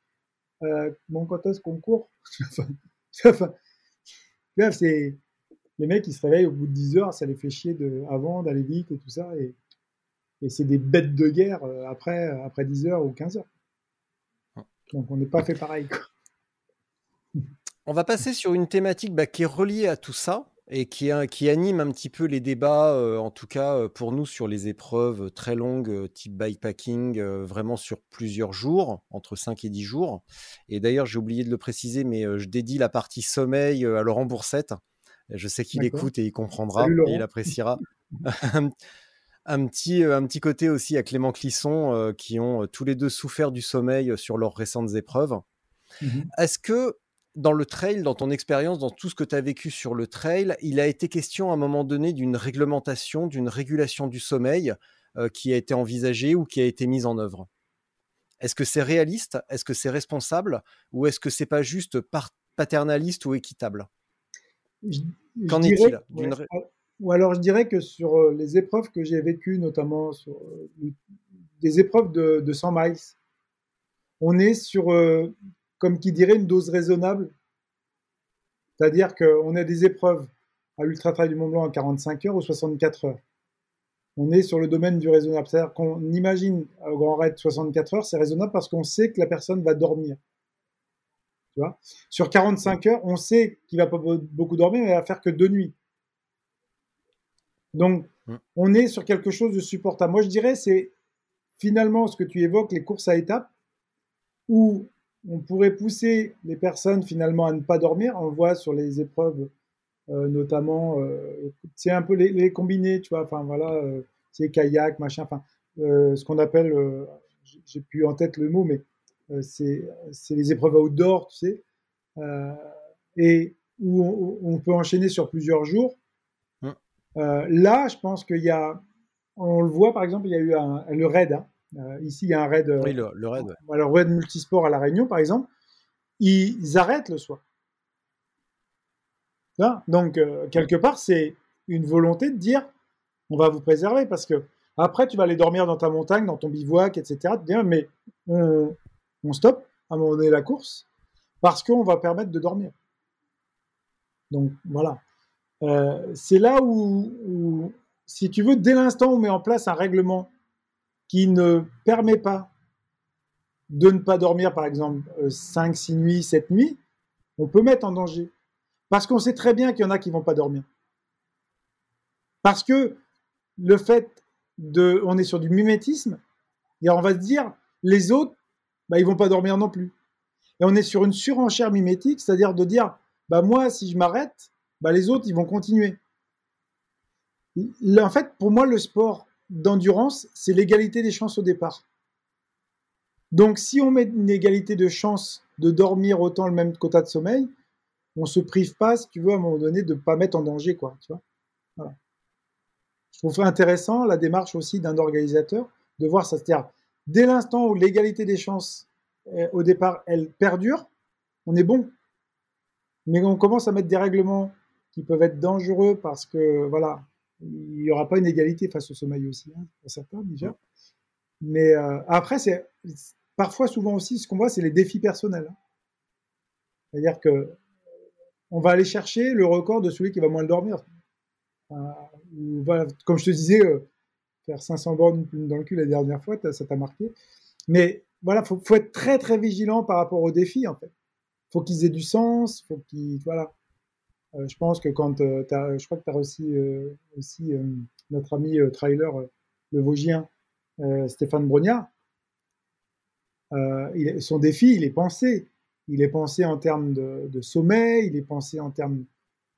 Euh, bon, quand est-ce qu'on court? C'est les mecs, ils se réveillent au bout de 10 heures, ça les fait chier de, avant d'aller vite et tout ça. Et, et c'est des bêtes de guerre euh, après, après 10 heures ou 15 heures. Donc on n'est pas fait pareil. Quoi. On va passer sur une thématique bah, qui est reliée à tout ça et qui, qui anime un petit peu les débats, euh, en tout cas euh, pour nous, sur les épreuves très longues, euh, type bikepacking, vraiment sur plusieurs jours, entre 5 et 10 jours. Et d'ailleurs, j'ai oublié de le préciser, mais je dédie la partie sommeil à Laurent Boursette. Je sais qu'il écoute et il comprendra et il appréciera. un, petit, un petit côté aussi à Clément Clisson, qui ont tous les deux souffert du sommeil sur leurs récentes épreuves. Mmh Est-ce que dans le trail, dans ton expérience, dans tout ce que tu as vécu sur le trail, il a été question à un moment donné d'une réglementation, d'une régulation du sommeil euh, qui a été envisagée ou qui a été mise en œuvre? Est-ce que c'est réaliste? Est-ce que c'est responsable? Ou est-ce que c'est pas juste paternaliste ou équitable? Qu'en est-il Ou alors je dirais que sur euh, les épreuves que j'ai vécues, notamment sur euh, des épreuves de, de 100 miles, on est sur comme qui dirait une dose raisonnable. C'est-à-dire qu'on a des épreuves à l'Ultra Trail du Mont Blanc à 45 heures ou 64 heures. On est sur le domaine du raisonnable. C'est-à-dire qu'on imagine au Grand Raid 64 heures, c'est raisonnable parce qu'on sait que la personne va dormir. Tu vois? Sur 45 heures, on sait qu'il va pas beaucoup dormir, mais il va faire que deux nuits. Donc, mm. on est sur quelque chose de supportable. Moi, je dirais, c'est finalement ce que tu évoques, les courses à étapes, où on pourrait pousser les personnes finalement à ne pas dormir. On le voit sur les épreuves, euh, notamment, euh, c'est un peu les, combinés, tu vois, enfin voilà, c'est euh, kayak, machin, enfin, ce qu'on appelle, j'ai plus en tête le mot, mais c'est les épreuves outdoor, tu sais, et où on, peut enchaîner sur plusieurs jours. là, je pense qu'il y a, on le voit par exemple, il y a eu un, le raid, hein, ici, il y a un raid. oui, le, raid. Alors, raid multisport à La Réunion, par exemple, ils arrêtent le soir. Donc, euh, quelque part, c'est une volonté de dire on va vous préserver parce que après, tu vas aller dormir dans ta montagne, dans ton bivouac, etc. mais on, on stoppe à un moment donné la course parce qu'on va permettre de dormir. Donc, voilà. Euh, c'est là où, si tu veux, dès l'instant où on met en place un règlement qui ne permet pas de ne pas dormir, par exemple, 5, euh, 6 nuits, 7 nuits, on peut mettre en danger. Parce qu'on sait très bien qu'il y en a qui vont pas dormir. Parce que le fait de. On est sur du mimétisme, et on va se dire, les autres, bah, ils vont pas dormir non plus. Et on est sur une surenchère mimétique, c'est-à-dire de dire, bah, moi, si je m'arrête, bah, les autres, ils vont continuer. En fait, pour moi, le sport, d'endurance, c'est l'égalité des chances au départ. Donc, si on met une égalité de chances de dormir autant le même quota de sommeil, on se prive pas, si tu veux, à un moment donné, de ne pas mettre en danger, quoi. Tu vois. Je trouve intéressant la démarche aussi d'un organisateur de voir ça. C'est-à-dire, dès l'instant où l'égalité des chances, euh, au départ, elle perdure, on est bon. Mais on commence à mettre des règlements qui peuvent être dangereux parce que, voilà, il n'y aura pas une égalité face au sommeil aussi, hein, pour certains déjà. Mais euh, après, c'est parfois, souvent aussi, ce qu'on voit, c'est les défis personnels. Hein. C'est-à-dire que on va aller chercher le record de celui qui va moins dormir. comme je te disais, faire 500 bornes dans le cul la dernière fois, ça t'a marqué. Mais voilà, faut, faut être très très vigilant par rapport aux défis en fait. Faut qu'ils aient du sens, faut qu'ils voilà. Euh, je pense que quand euh, as, je crois que tu as aussi euh, aussi notre ami trailer le Vosgien Stéphane Brognard. Il, son défi, il est pensé. Il est pensé en termes de, de, sommeil, il est pensé en termes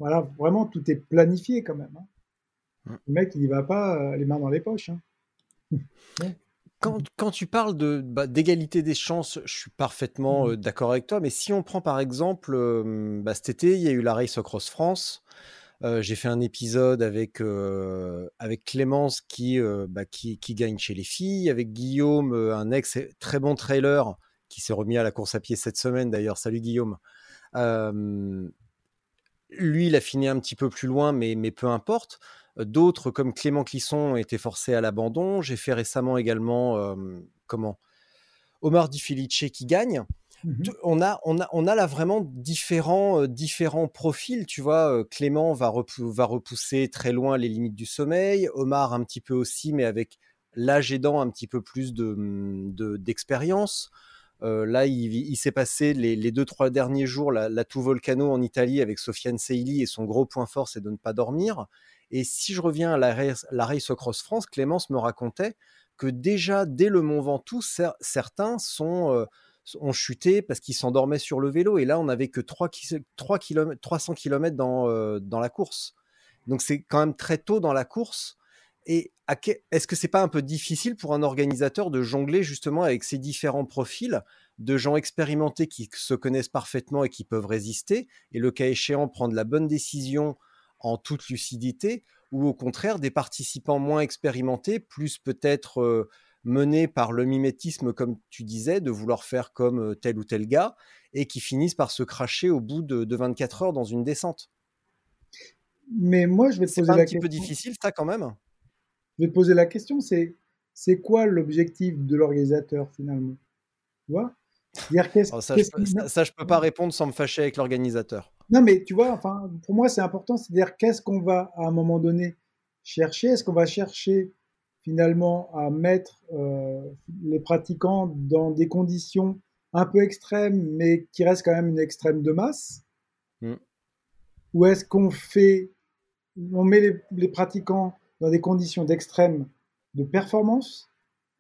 voilà, vraiment tout est planifié quand même. Hein. Le mec, il n'y va pas les mains dans les poches. Hein. Quand, tu parles de, bah, d'égalité des chances, je suis parfaitement mmh. d'accord avec toi. Mais si on prend par exemple, bah, cet été, il y a eu la Race Across France. j'ai fait un épisode avec, avec Clémence qui, bah, qui, qui, gagne chez les filles, avec Guillaume, un ex très bon trailer qui s'est remis à la course à pied cette semaine d'ailleurs. Salut Guillaume. Lui, il a fini un petit peu plus loin, mais, mais peu importe. D'autres, comme Clément Clisson, étaient forcés à l'abandon. J'ai fait récemment également, comment Omar Di Felice qui gagne. Mmh on, a, on, a, on a là vraiment différents, différents profils. Tu vois, Clément va, va repousser très loin les limites du sommeil. Omar un petit peu aussi, mais avec l'âge aidant un petit peu plus mmh, d'expérience. De, là, il, s'est passé les, deux, trois derniers jours la, la tout volcano en Italie avec Sofiane Seili et son gros point fort, c'est de ne pas dormir. Et si je reviens à la, race, la Race Cross France, Clémence me racontait que déjà, dès le Mont Ventoux, certains sont, euh, ont chuté parce qu'ils s'endormaient sur le vélo. Et là, on n'avait que 3, 3 km, 300 km dans, euh, dans la course. Donc c'est quand même très tôt dans la course. Et est-ce que c'est pas un peu difficile pour un organisateur de jongler justement avec ces différents profils de gens expérimentés qui se connaissent parfaitement et qui peuvent résister, et le cas échéant prendre la bonne décision en toute lucidité, ou au contraire des participants moins expérimentés, plus peut-être menés par le mimétisme, comme tu disais, de vouloir faire comme tel ou tel gars, et qui finissent par se cracher au bout de, 24 heures dans une descente? Mais moi, je vais te poser la question. C'est un petit peu difficile, ça, quand même? Je vais te poser la question, c'est c'est quoi l'objectif de l'organisateur finalement? Tu vois? Oh, ça, je, peux pas répondre sans me fâcher avec l'organisateur. Non, mais tu vois, enfin, pour moi, c'est important, c'est-à-dire qu'est-ce qu'on va à un moment donné chercher? Est-ce qu'on va chercher finalement à mettre euh, les pratiquants dans des conditions un peu extrêmes, mais qui restent quand même une extrême de masse? Mm. Ou est-ce qu'on fait, on met les, les, pratiquants dans des conditions d'extrême de performance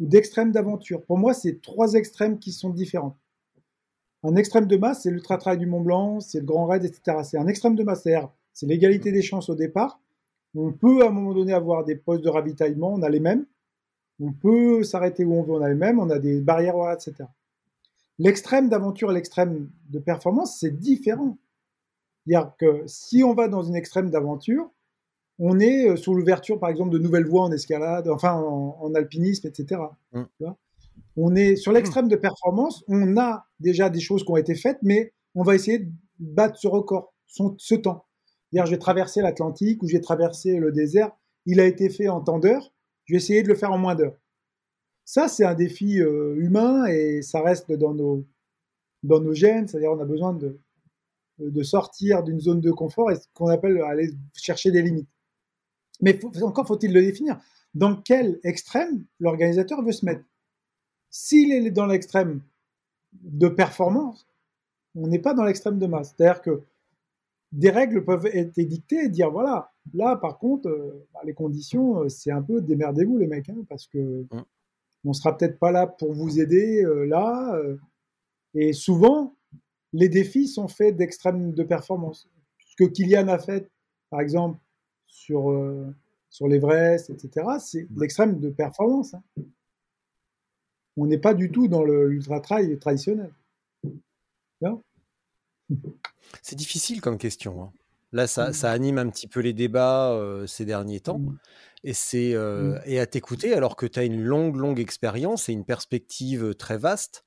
ou d'extrême d'aventure Pour moi, c'est trois extrêmes qui sont différents. Un extrême de masse, c'est l'ultra-trail du Mont Blanc, c'est le Grand Raid, etc. C'est un extrême de masse, c'est l'égalité des chances au départ. On peut à un moment donné avoir des postes de ravitaillement, on a les mêmes. On peut s'arrêter où on veut, on a les mêmes. On a des barrières, etc. L'extrême d'aventure et l'extrême de performance, c'est différent. C'est-à-dire que si on va dans une extrême d'aventure, on est euh, sous l'ouverture, par exemple, de nouvelles voies en escalade, enfin en, alpinisme, etc on est sur l'extrême de performance, on a déjà des choses qui ont été faites, mais on va essayer de battre ce record, ce temps. C'est-à-dire, j'ai traversé l'Atlantique ou j'ai traversé le désert, il a été fait en temps d'heure, je vais essayer de le faire en moins d'heures. Ça, c'est un défi euh, humain et ça reste dans nos, dans nos gènes, c'est-à-dire on a besoin de, de sortir d'une zone de confort et ce qu'on appelle aller chercher des limites. Mais encore faut-il le définir. Dans quel extrême l'organisateur veut se mettre? S'il est dans l'extrême de performance, on n'est pas dans l'extrême de masse. C'est-à-dire que des règles peuvent être dictées et dire voilà, là par contre, euh, bah, les conditions, euh, c'est un peu démerdez-vous les mecs, hein, parce que mmh. on sera peut-être pas là pour vous aider euh, là. et souvent, les défis sont faits d'extrême de performance. Ce que Kylian a fait, par exemple, sur, sur l'Everest, etc., c'est mmh. l'extrême de performance. Hein on n'est pas du tout dans l'ultra-trail traditionnel. C'est difficile comme question. Hein. Là, mm. ça, anime un petit peu les débats euh, ces derniers temps. Mm. Et, c'est, euh, mm. et à t'écouter, alors que tu as une longue, longue expérience et une perspective euh, très vaste,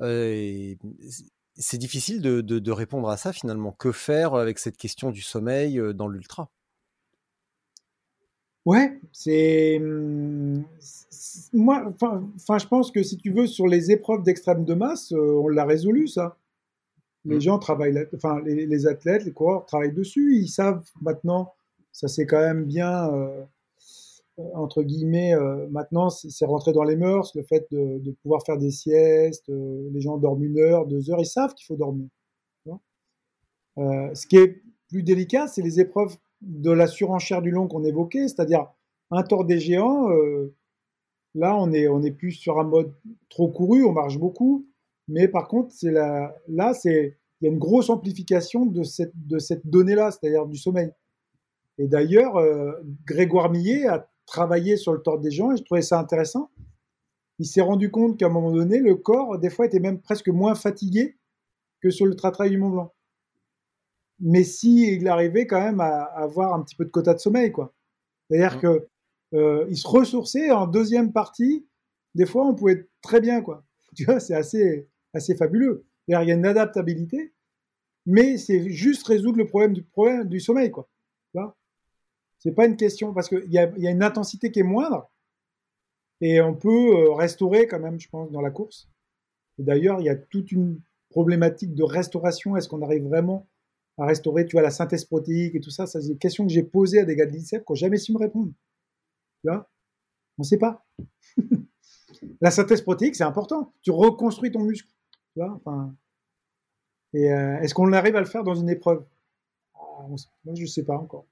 c'est difficile de, répondre à ça finalement. Que faire avec cette question du sommeil dans l'ultra? Ouais, c'est moi. Enfin, je pense que si tu veux sur les épreuves d'extrême de masse, euh, on l'a résolu ça. les mm. gens travaillent, enfin les, athlètes, les coureurs travaillent dessus. Ils savent maintenant, ça c'est quand même bien euh, entre guillemets. Euh, maintenant, c'est rentré dans les mœurs le fait de, pouvoir faire des siestes. Euh, les gens dorment une heure, deux heures. Ils savent qu'il faut dormir. ce qui est plus délicat, c'est les épreuves de la surenchère du long qu'on évoquait, c'est-à-dire un tort des géants. là, on est on est plus sur un mode trop couru, on marche beaucoup. Mais par contre, c'est là, c'est il y a une grosse amplification de cette, de cette donnée-là, c'est-à-dire du sommeil. Et d'ailleurs, euh, Grégoire Millet a travaillé sur le tort des gens et je trouvais ça intéressant. Il s'est rendu compte qu'à un moment donné, le corps, des fois, était même presque moins fatigué que sur le tratrail du Mont Blanc. Mais si il arrivait quand même à, avoir un petit peu de quota de sommeil, quoi. C'est-à-dire mmh. que euh, il se ressourçait en deuxième partie. Des fois, on pouvait être très bien, quoi. Tu vois, c'est assez, assez fabuleux. Il y a une adaptabilité, mais c'est juste résoudre le problème du, problème du sommeil, quoi. C'est pas une question, parce qu'il y a, y a une intensité qui est moindre, et on peut euh, restaurer quand même, je pense, dans la course. D'ailleurs, il y a toute une problématique de restauration. Est-ce qu'on arrive vraiment à restaurer, tu vois, la synthèse protéique et tout ça C'est des questions que j'ai posées à des gars de l'INSEP qui n'ont jamais su me répondre. Tu vois? On ne sait pas. la synthèse protéique, c'est important. Tu reconstruis ton muscle enfin, et euh, est-ce qu'on arrive à le faire dans une épreuve? Ah, Moi, je ne sais pas encore.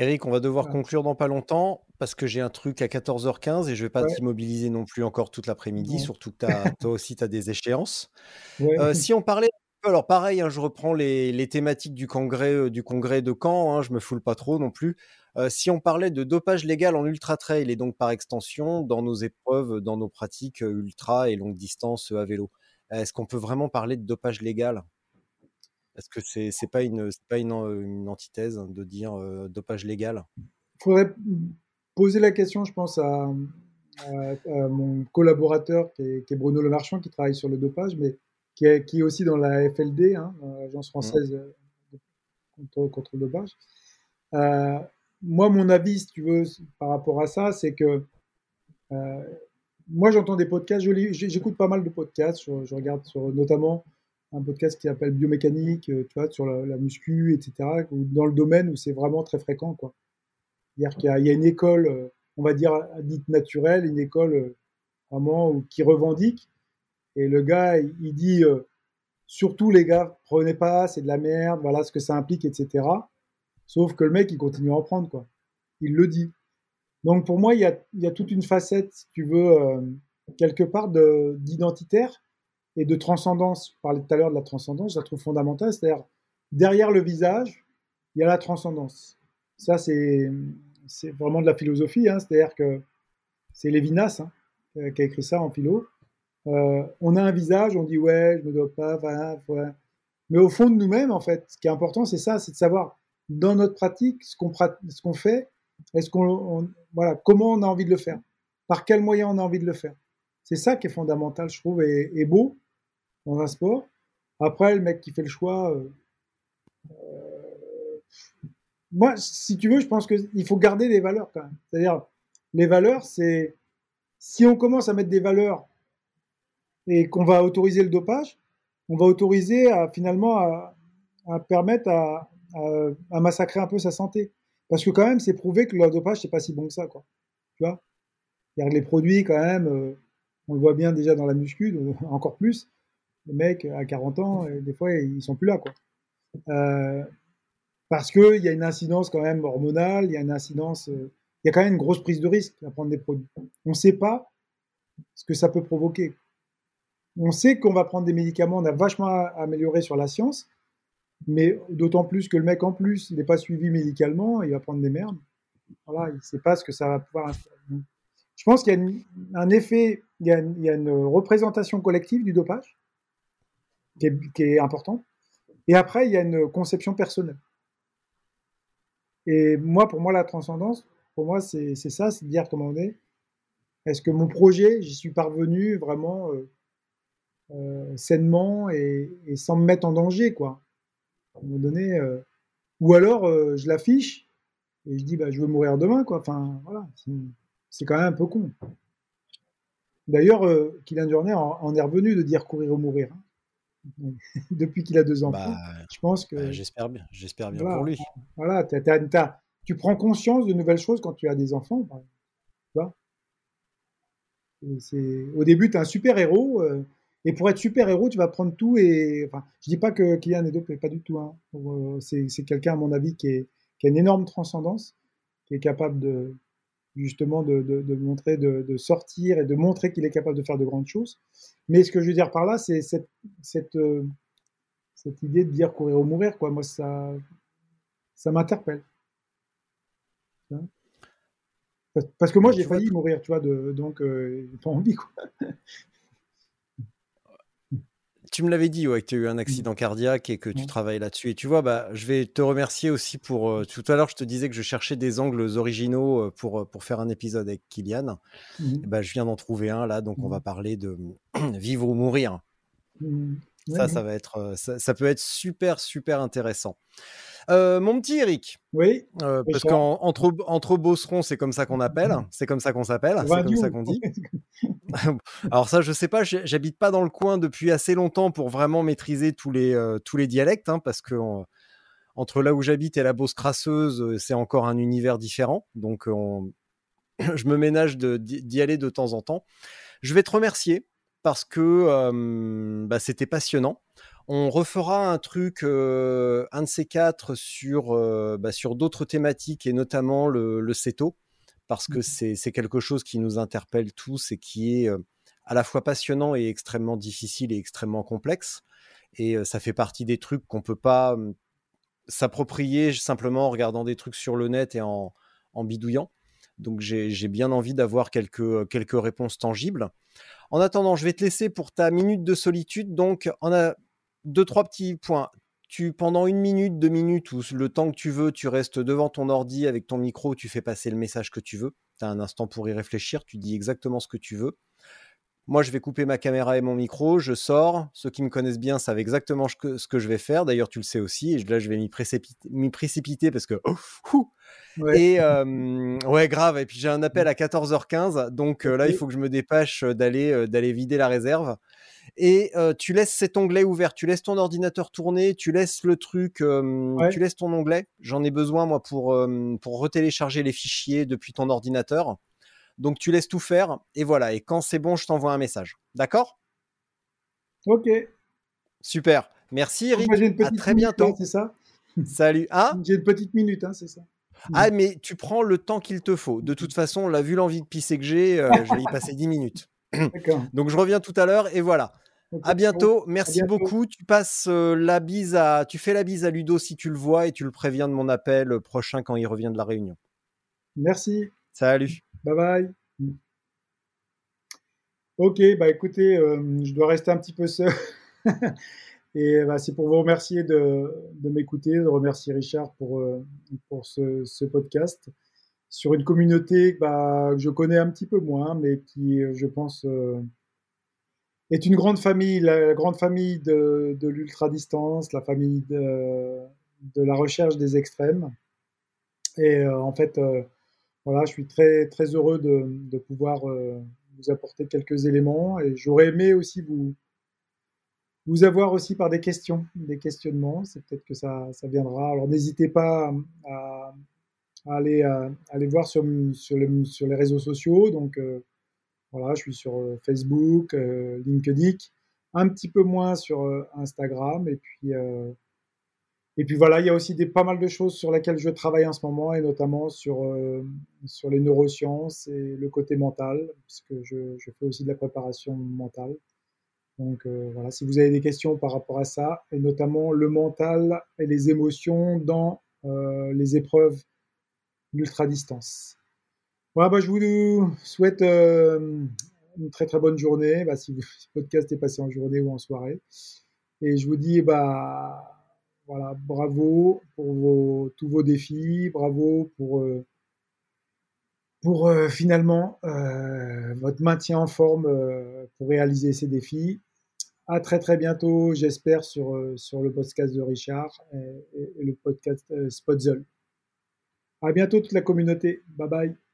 Eric, on va devoir conclure dans pas longtemps parce que j'ai un truc à 14h15 et je ne vais pas t'immobiliser non plus encore toute l'après-midi, surtout que toi aussi tu as des échéances. Euh, si on parlait, alors pareil, hein, je reprends les, thématiques du congrès, euh, du congrès de Caen, hein, je me foule pas trop non plus. Euh, si on parlait de dopage légal en ultra trail et donc par extension dans nos épreuves, dans nos pratiques ultra et longue distance à vélo, est-ce qu'on peut vraiment parler de dopage légal? Est-ce que c'est n'est pas une pas une, antithèse de dire dopage légal? Il faudrait poser la question, je pense, à, mon collaborateur qui est, Bruno Lemarchand qui travaille sur le dopage, mais qui est, qui est aussi dans la FLD, hein, l'agence mmh. française contre, contre, le dopage moi, mon avis, si tu veux, par rapport à ça, c'est que euh, moi, j'entends des podcasts, j'écoute pas mal de podcasts, je, regarde sur, notamment un podcast qui s'appelle Biomécanique, euh, tu vois, sur la, muscu, etc., dans le domaine où c'est vraiment très fréquent, quoi. C'est-à-dire qu'il y, a une école, euh, on va dire, dite naturelle, une école vraiment qui revendique, et le gars, il, dit, surtout les gars, prenez pas, c'est de la merde, voilà ce que ça implique, etc. Sauf que le mec, il continue à en prendre, quoi. Il le dit. Donc pour moi, il y a, toute une facette, si tu veux, euh, quelque part d'identitaire et de transcendance. Je parlais tout à l'heure de la transcendance, je la trouve fondamentale. C'est-à-dire, derrière le visage, il y a la transcendance. Ça, c'est vraiment de la philosophie. Hein. C'est-à-dire que c'est Lévinas hein, qui a écrit ça en philo. Euh, on a un visage, on dit ouais, je me dois pas, ouais. Mais au fond de nous-mêmes, en fait, ce qui est important, c'est ça, c'est de savoir dans notre pratique, ce qu'on fait, voilà, comment on a envie de le faire, par quels moyens on a envie de le faire? C'est ça qui est fondamental, je trouve, et, beau dans un sport. Après, le mec qui fait le choix, euh, euh, moi, si tu veux, je pense qu'il faut garder des valeurs quand même. C'est-à-dire, les valeurs, c'est si on commence à mettre des valeurs et qu'on va autoriser le dopage, on va autoriser à, finalement à, permettre à, à, massacrer un peu sa santé. Parce que quand même, c'est prouvé que le dopage, c'est pas si bon que ça, quoi. Tu vois? Les produits, quand même, euh, on le voit bien déjà dans la muscu, encore plus. Les mecs, à 40 ans, des fois, ils sont plus là, quoi. Euh, parce qu'il y a une incidence quand même hormonale, il y a une incidence, euh, il y a quand même une grosse prise de risque à prendre des produits. On ne sait pas ce que ça peut provoquer. On sait qu'on va prendre des médicaments, on a vachement amélioré sur la science, mais d'autant plus que le mec, en plus, il n'est pas suivi médicalement, il va prendre des merdes. Voilà, il ne sait pas ce que ça va pouvoir. Je pense qu'il y a un effet, il y a, une, représentation collective du dopage qui est, qui importante. Et après, il y a une conception personnelle. Et moi, pour moi, la transcendance, pour moi, c'est ça, c'est de dire comment on est. Est-ce que mon projet, j'y suis parvenu vraiment euh, euh, sainement et, sans me mettre en danger, quoi à. Euh, ou alors, je l'affiche et je dis, bah, je veux mourir demain, quoi. Enfin, voilà, c'est quand même un peu con. D'ailleurs, Kylian Jornet en, est revenu de dire courir ou mourir. Hein. Depuis qu'il a deux. Bah, je pense que. Bah, j'espère bien, j'espère bien pour lui. Voilà, tu prends conscience de nouvelles choses quand tu as des enfants. tu au début, tu es un super héros. Euh, et pour être super héros, tu vas prendre tout. Et enfin, je dis pas que Kylian est dopé, pas du tout. Hein. Euh, c'est quelqu'un, à mon avis, qui, est, qui a une énorme transcendance, qui est capable de, justement de, de, montrer, de, sortir et de montrer qu'il est capable de faire de grandes choses. Mais ce que je veux dire par là, c'est cette, cette, euh, cette, idée de dire courir ou mourir. Quoi. Moi, ça, ça m'interpelle. Hein? Parce que moi, j'ai failli mourir, tu vois, de, donc euh, pas envie, quoi. Tu me l'avais dit, ouais, que tu as eu un accident cardiaque et que tu travailles là-dessus. Et tu vois, bah, je vais te remercier aussi pour. Euh, tout à l'heure, je te disais que je cherchais des angles originaux pour, pour faire un épisode avec Kylian. Mmh. bah, je viens d'en trouver un là, donc on va mmh. parler de vivre ou mourir. Mmh. Ça, ça va être, ça, peut être super, super intéressant. mon petit Eric. Oui. parce qu'entre entre Bosserons, c'est comme ça qu'on appelle, c'est comme ça qu'on s'appelle, c'est comme ça qu'on dit. Alors ça, je sais pas, j'habite pas dans le coin depuis assez longtemps pour vraiment maîtriser tous les, tous les dialectes, hein, parce que entre là où j'habite et la Beauce crasseuse, c'est encore un univers différent. Donc je me ménage d'y aller de temps en temps. Je vais te remercier parce que bah, c'était passionnant. On refera un truc, un de ces quatre, sur, bah, sur d'autres thématiques et notamment le, le CETO, parce que mmh c'est quelque chose qui nous interpelle tous et qui est à la fois passionnant et extrêmement difficile et extrêmement complexe. Et ça fait partie des trucs qu'on peut pas s'approprier simplement en regardant des trucs sur le net et en, en bidouillant. Donc j'ai bien envie d'avoir quelques, quelques réponses tangibles. En attendant, je vais te laisser pour ta minute de solitude. Donc, on a deux, trois petits points. Tu, pendant une minute, deux minutes, ou le temps que tu veux, tu restes devant ton ordi avec ton micro, tu fais passer le message que tu veux. Tu as un instant pour y réfléchir, tu dis exactement ce que tu veux. Moi, je vais couper ma caméra et mon micro, je sors. Ceux qui me connaissent bien savent exactement ce que, je vais faire. D'ailleurs, tu le sais aussi. Et là, je vais m'y précipiter, parce que. Oh, ouais. Et ouais, grave. Et puis j'ai un appel à 14h15. Donc là, il faut que je me dépêche d'aller d'aller vider la réserve. Et tu laisses cet onglet ouvert. Tu laisses ton ordinateur tourner. Tu laisses le truc. Tu laisses ton onglet. J'en ai besoin, moi, pour, pour retélécharger les fichiers depuis ton ordinateur. Donc tu laisses tout faire et voilà. Et quand c'est bon, je t'envoie un message. D'accord? Ok. Super. Merci Eric. à très bientôt. Hein, c'est ça? Salut. Ah? J'ai une petite minute, hein, c'est ça. Ah, mais tu prends le temps qu'il te faut. De toute façon, là, vu l'envie de pisser que j'ai, euh, je vais y passer 10 minutes. Donc je reviens tout à l'heure et voilà. À bientôt, merci beaucoup. Tu passes euh, la bise à, tu fais la bise à Ludo si tu le vois et tu le préviens de mon appel prochain quand il revient de la réunion. Merci. Salut. Bye bye. Ok, bah écoutez, euh, je dois rester un petit peu seul. Et bah, c'est pour vous remercier de, m'écouter, de remercier Richard pour, euh, pour ce, podcast sur une communauté bah, que je connais un petit peu moins, mais qui, je pense, euh, est une grande famille, la, grande famille de, de l'ultra-distance, la famille de, la recherche des extrêmes. Et en fait, voilà, je suis très, très heureux de, pouvoir euh, vous apporter quelques éléments et j'aurais aimé aussi vous, vous avoir aussi par des questions, des questionnements. C'est peut-être que ça, ça viendra. Alors n'hésitez pas à, aller, aller voir sur, sur, les, réseaux sociaux. Donc euh, voilà, je suis sur euh, Facebook, LinkedIn, un petit peu moins sur Instagram et puis et puis voilà, il y a aussi des, pas mal de choses sur lesquelles je travaille en ce moment, et notamment sur, euh, sur les neurosciences et le côté mental, puisque je fais aussi de la préparation mentale. Donc euh, voilà, si vous avez des questions par rapport à ça, et notamment le mental et les émotions dans euh, les épreuves d'ultra-distance. Voilà, bah, je vous souhaite une très très bonne journée, bah, si, podcast est passé en journée ou en soirée. Et je vous dis, bah, voilà, bravo pour tous vos défis, bravo pour, euh, pour euh, finalement euh, votre maintien en forme pour réaliser ces défis. À très très bientôt, j'espère, sur, sur le podcast de Richard et, le podcast Spotzel. À bientôt toute la communauté. Bye bye.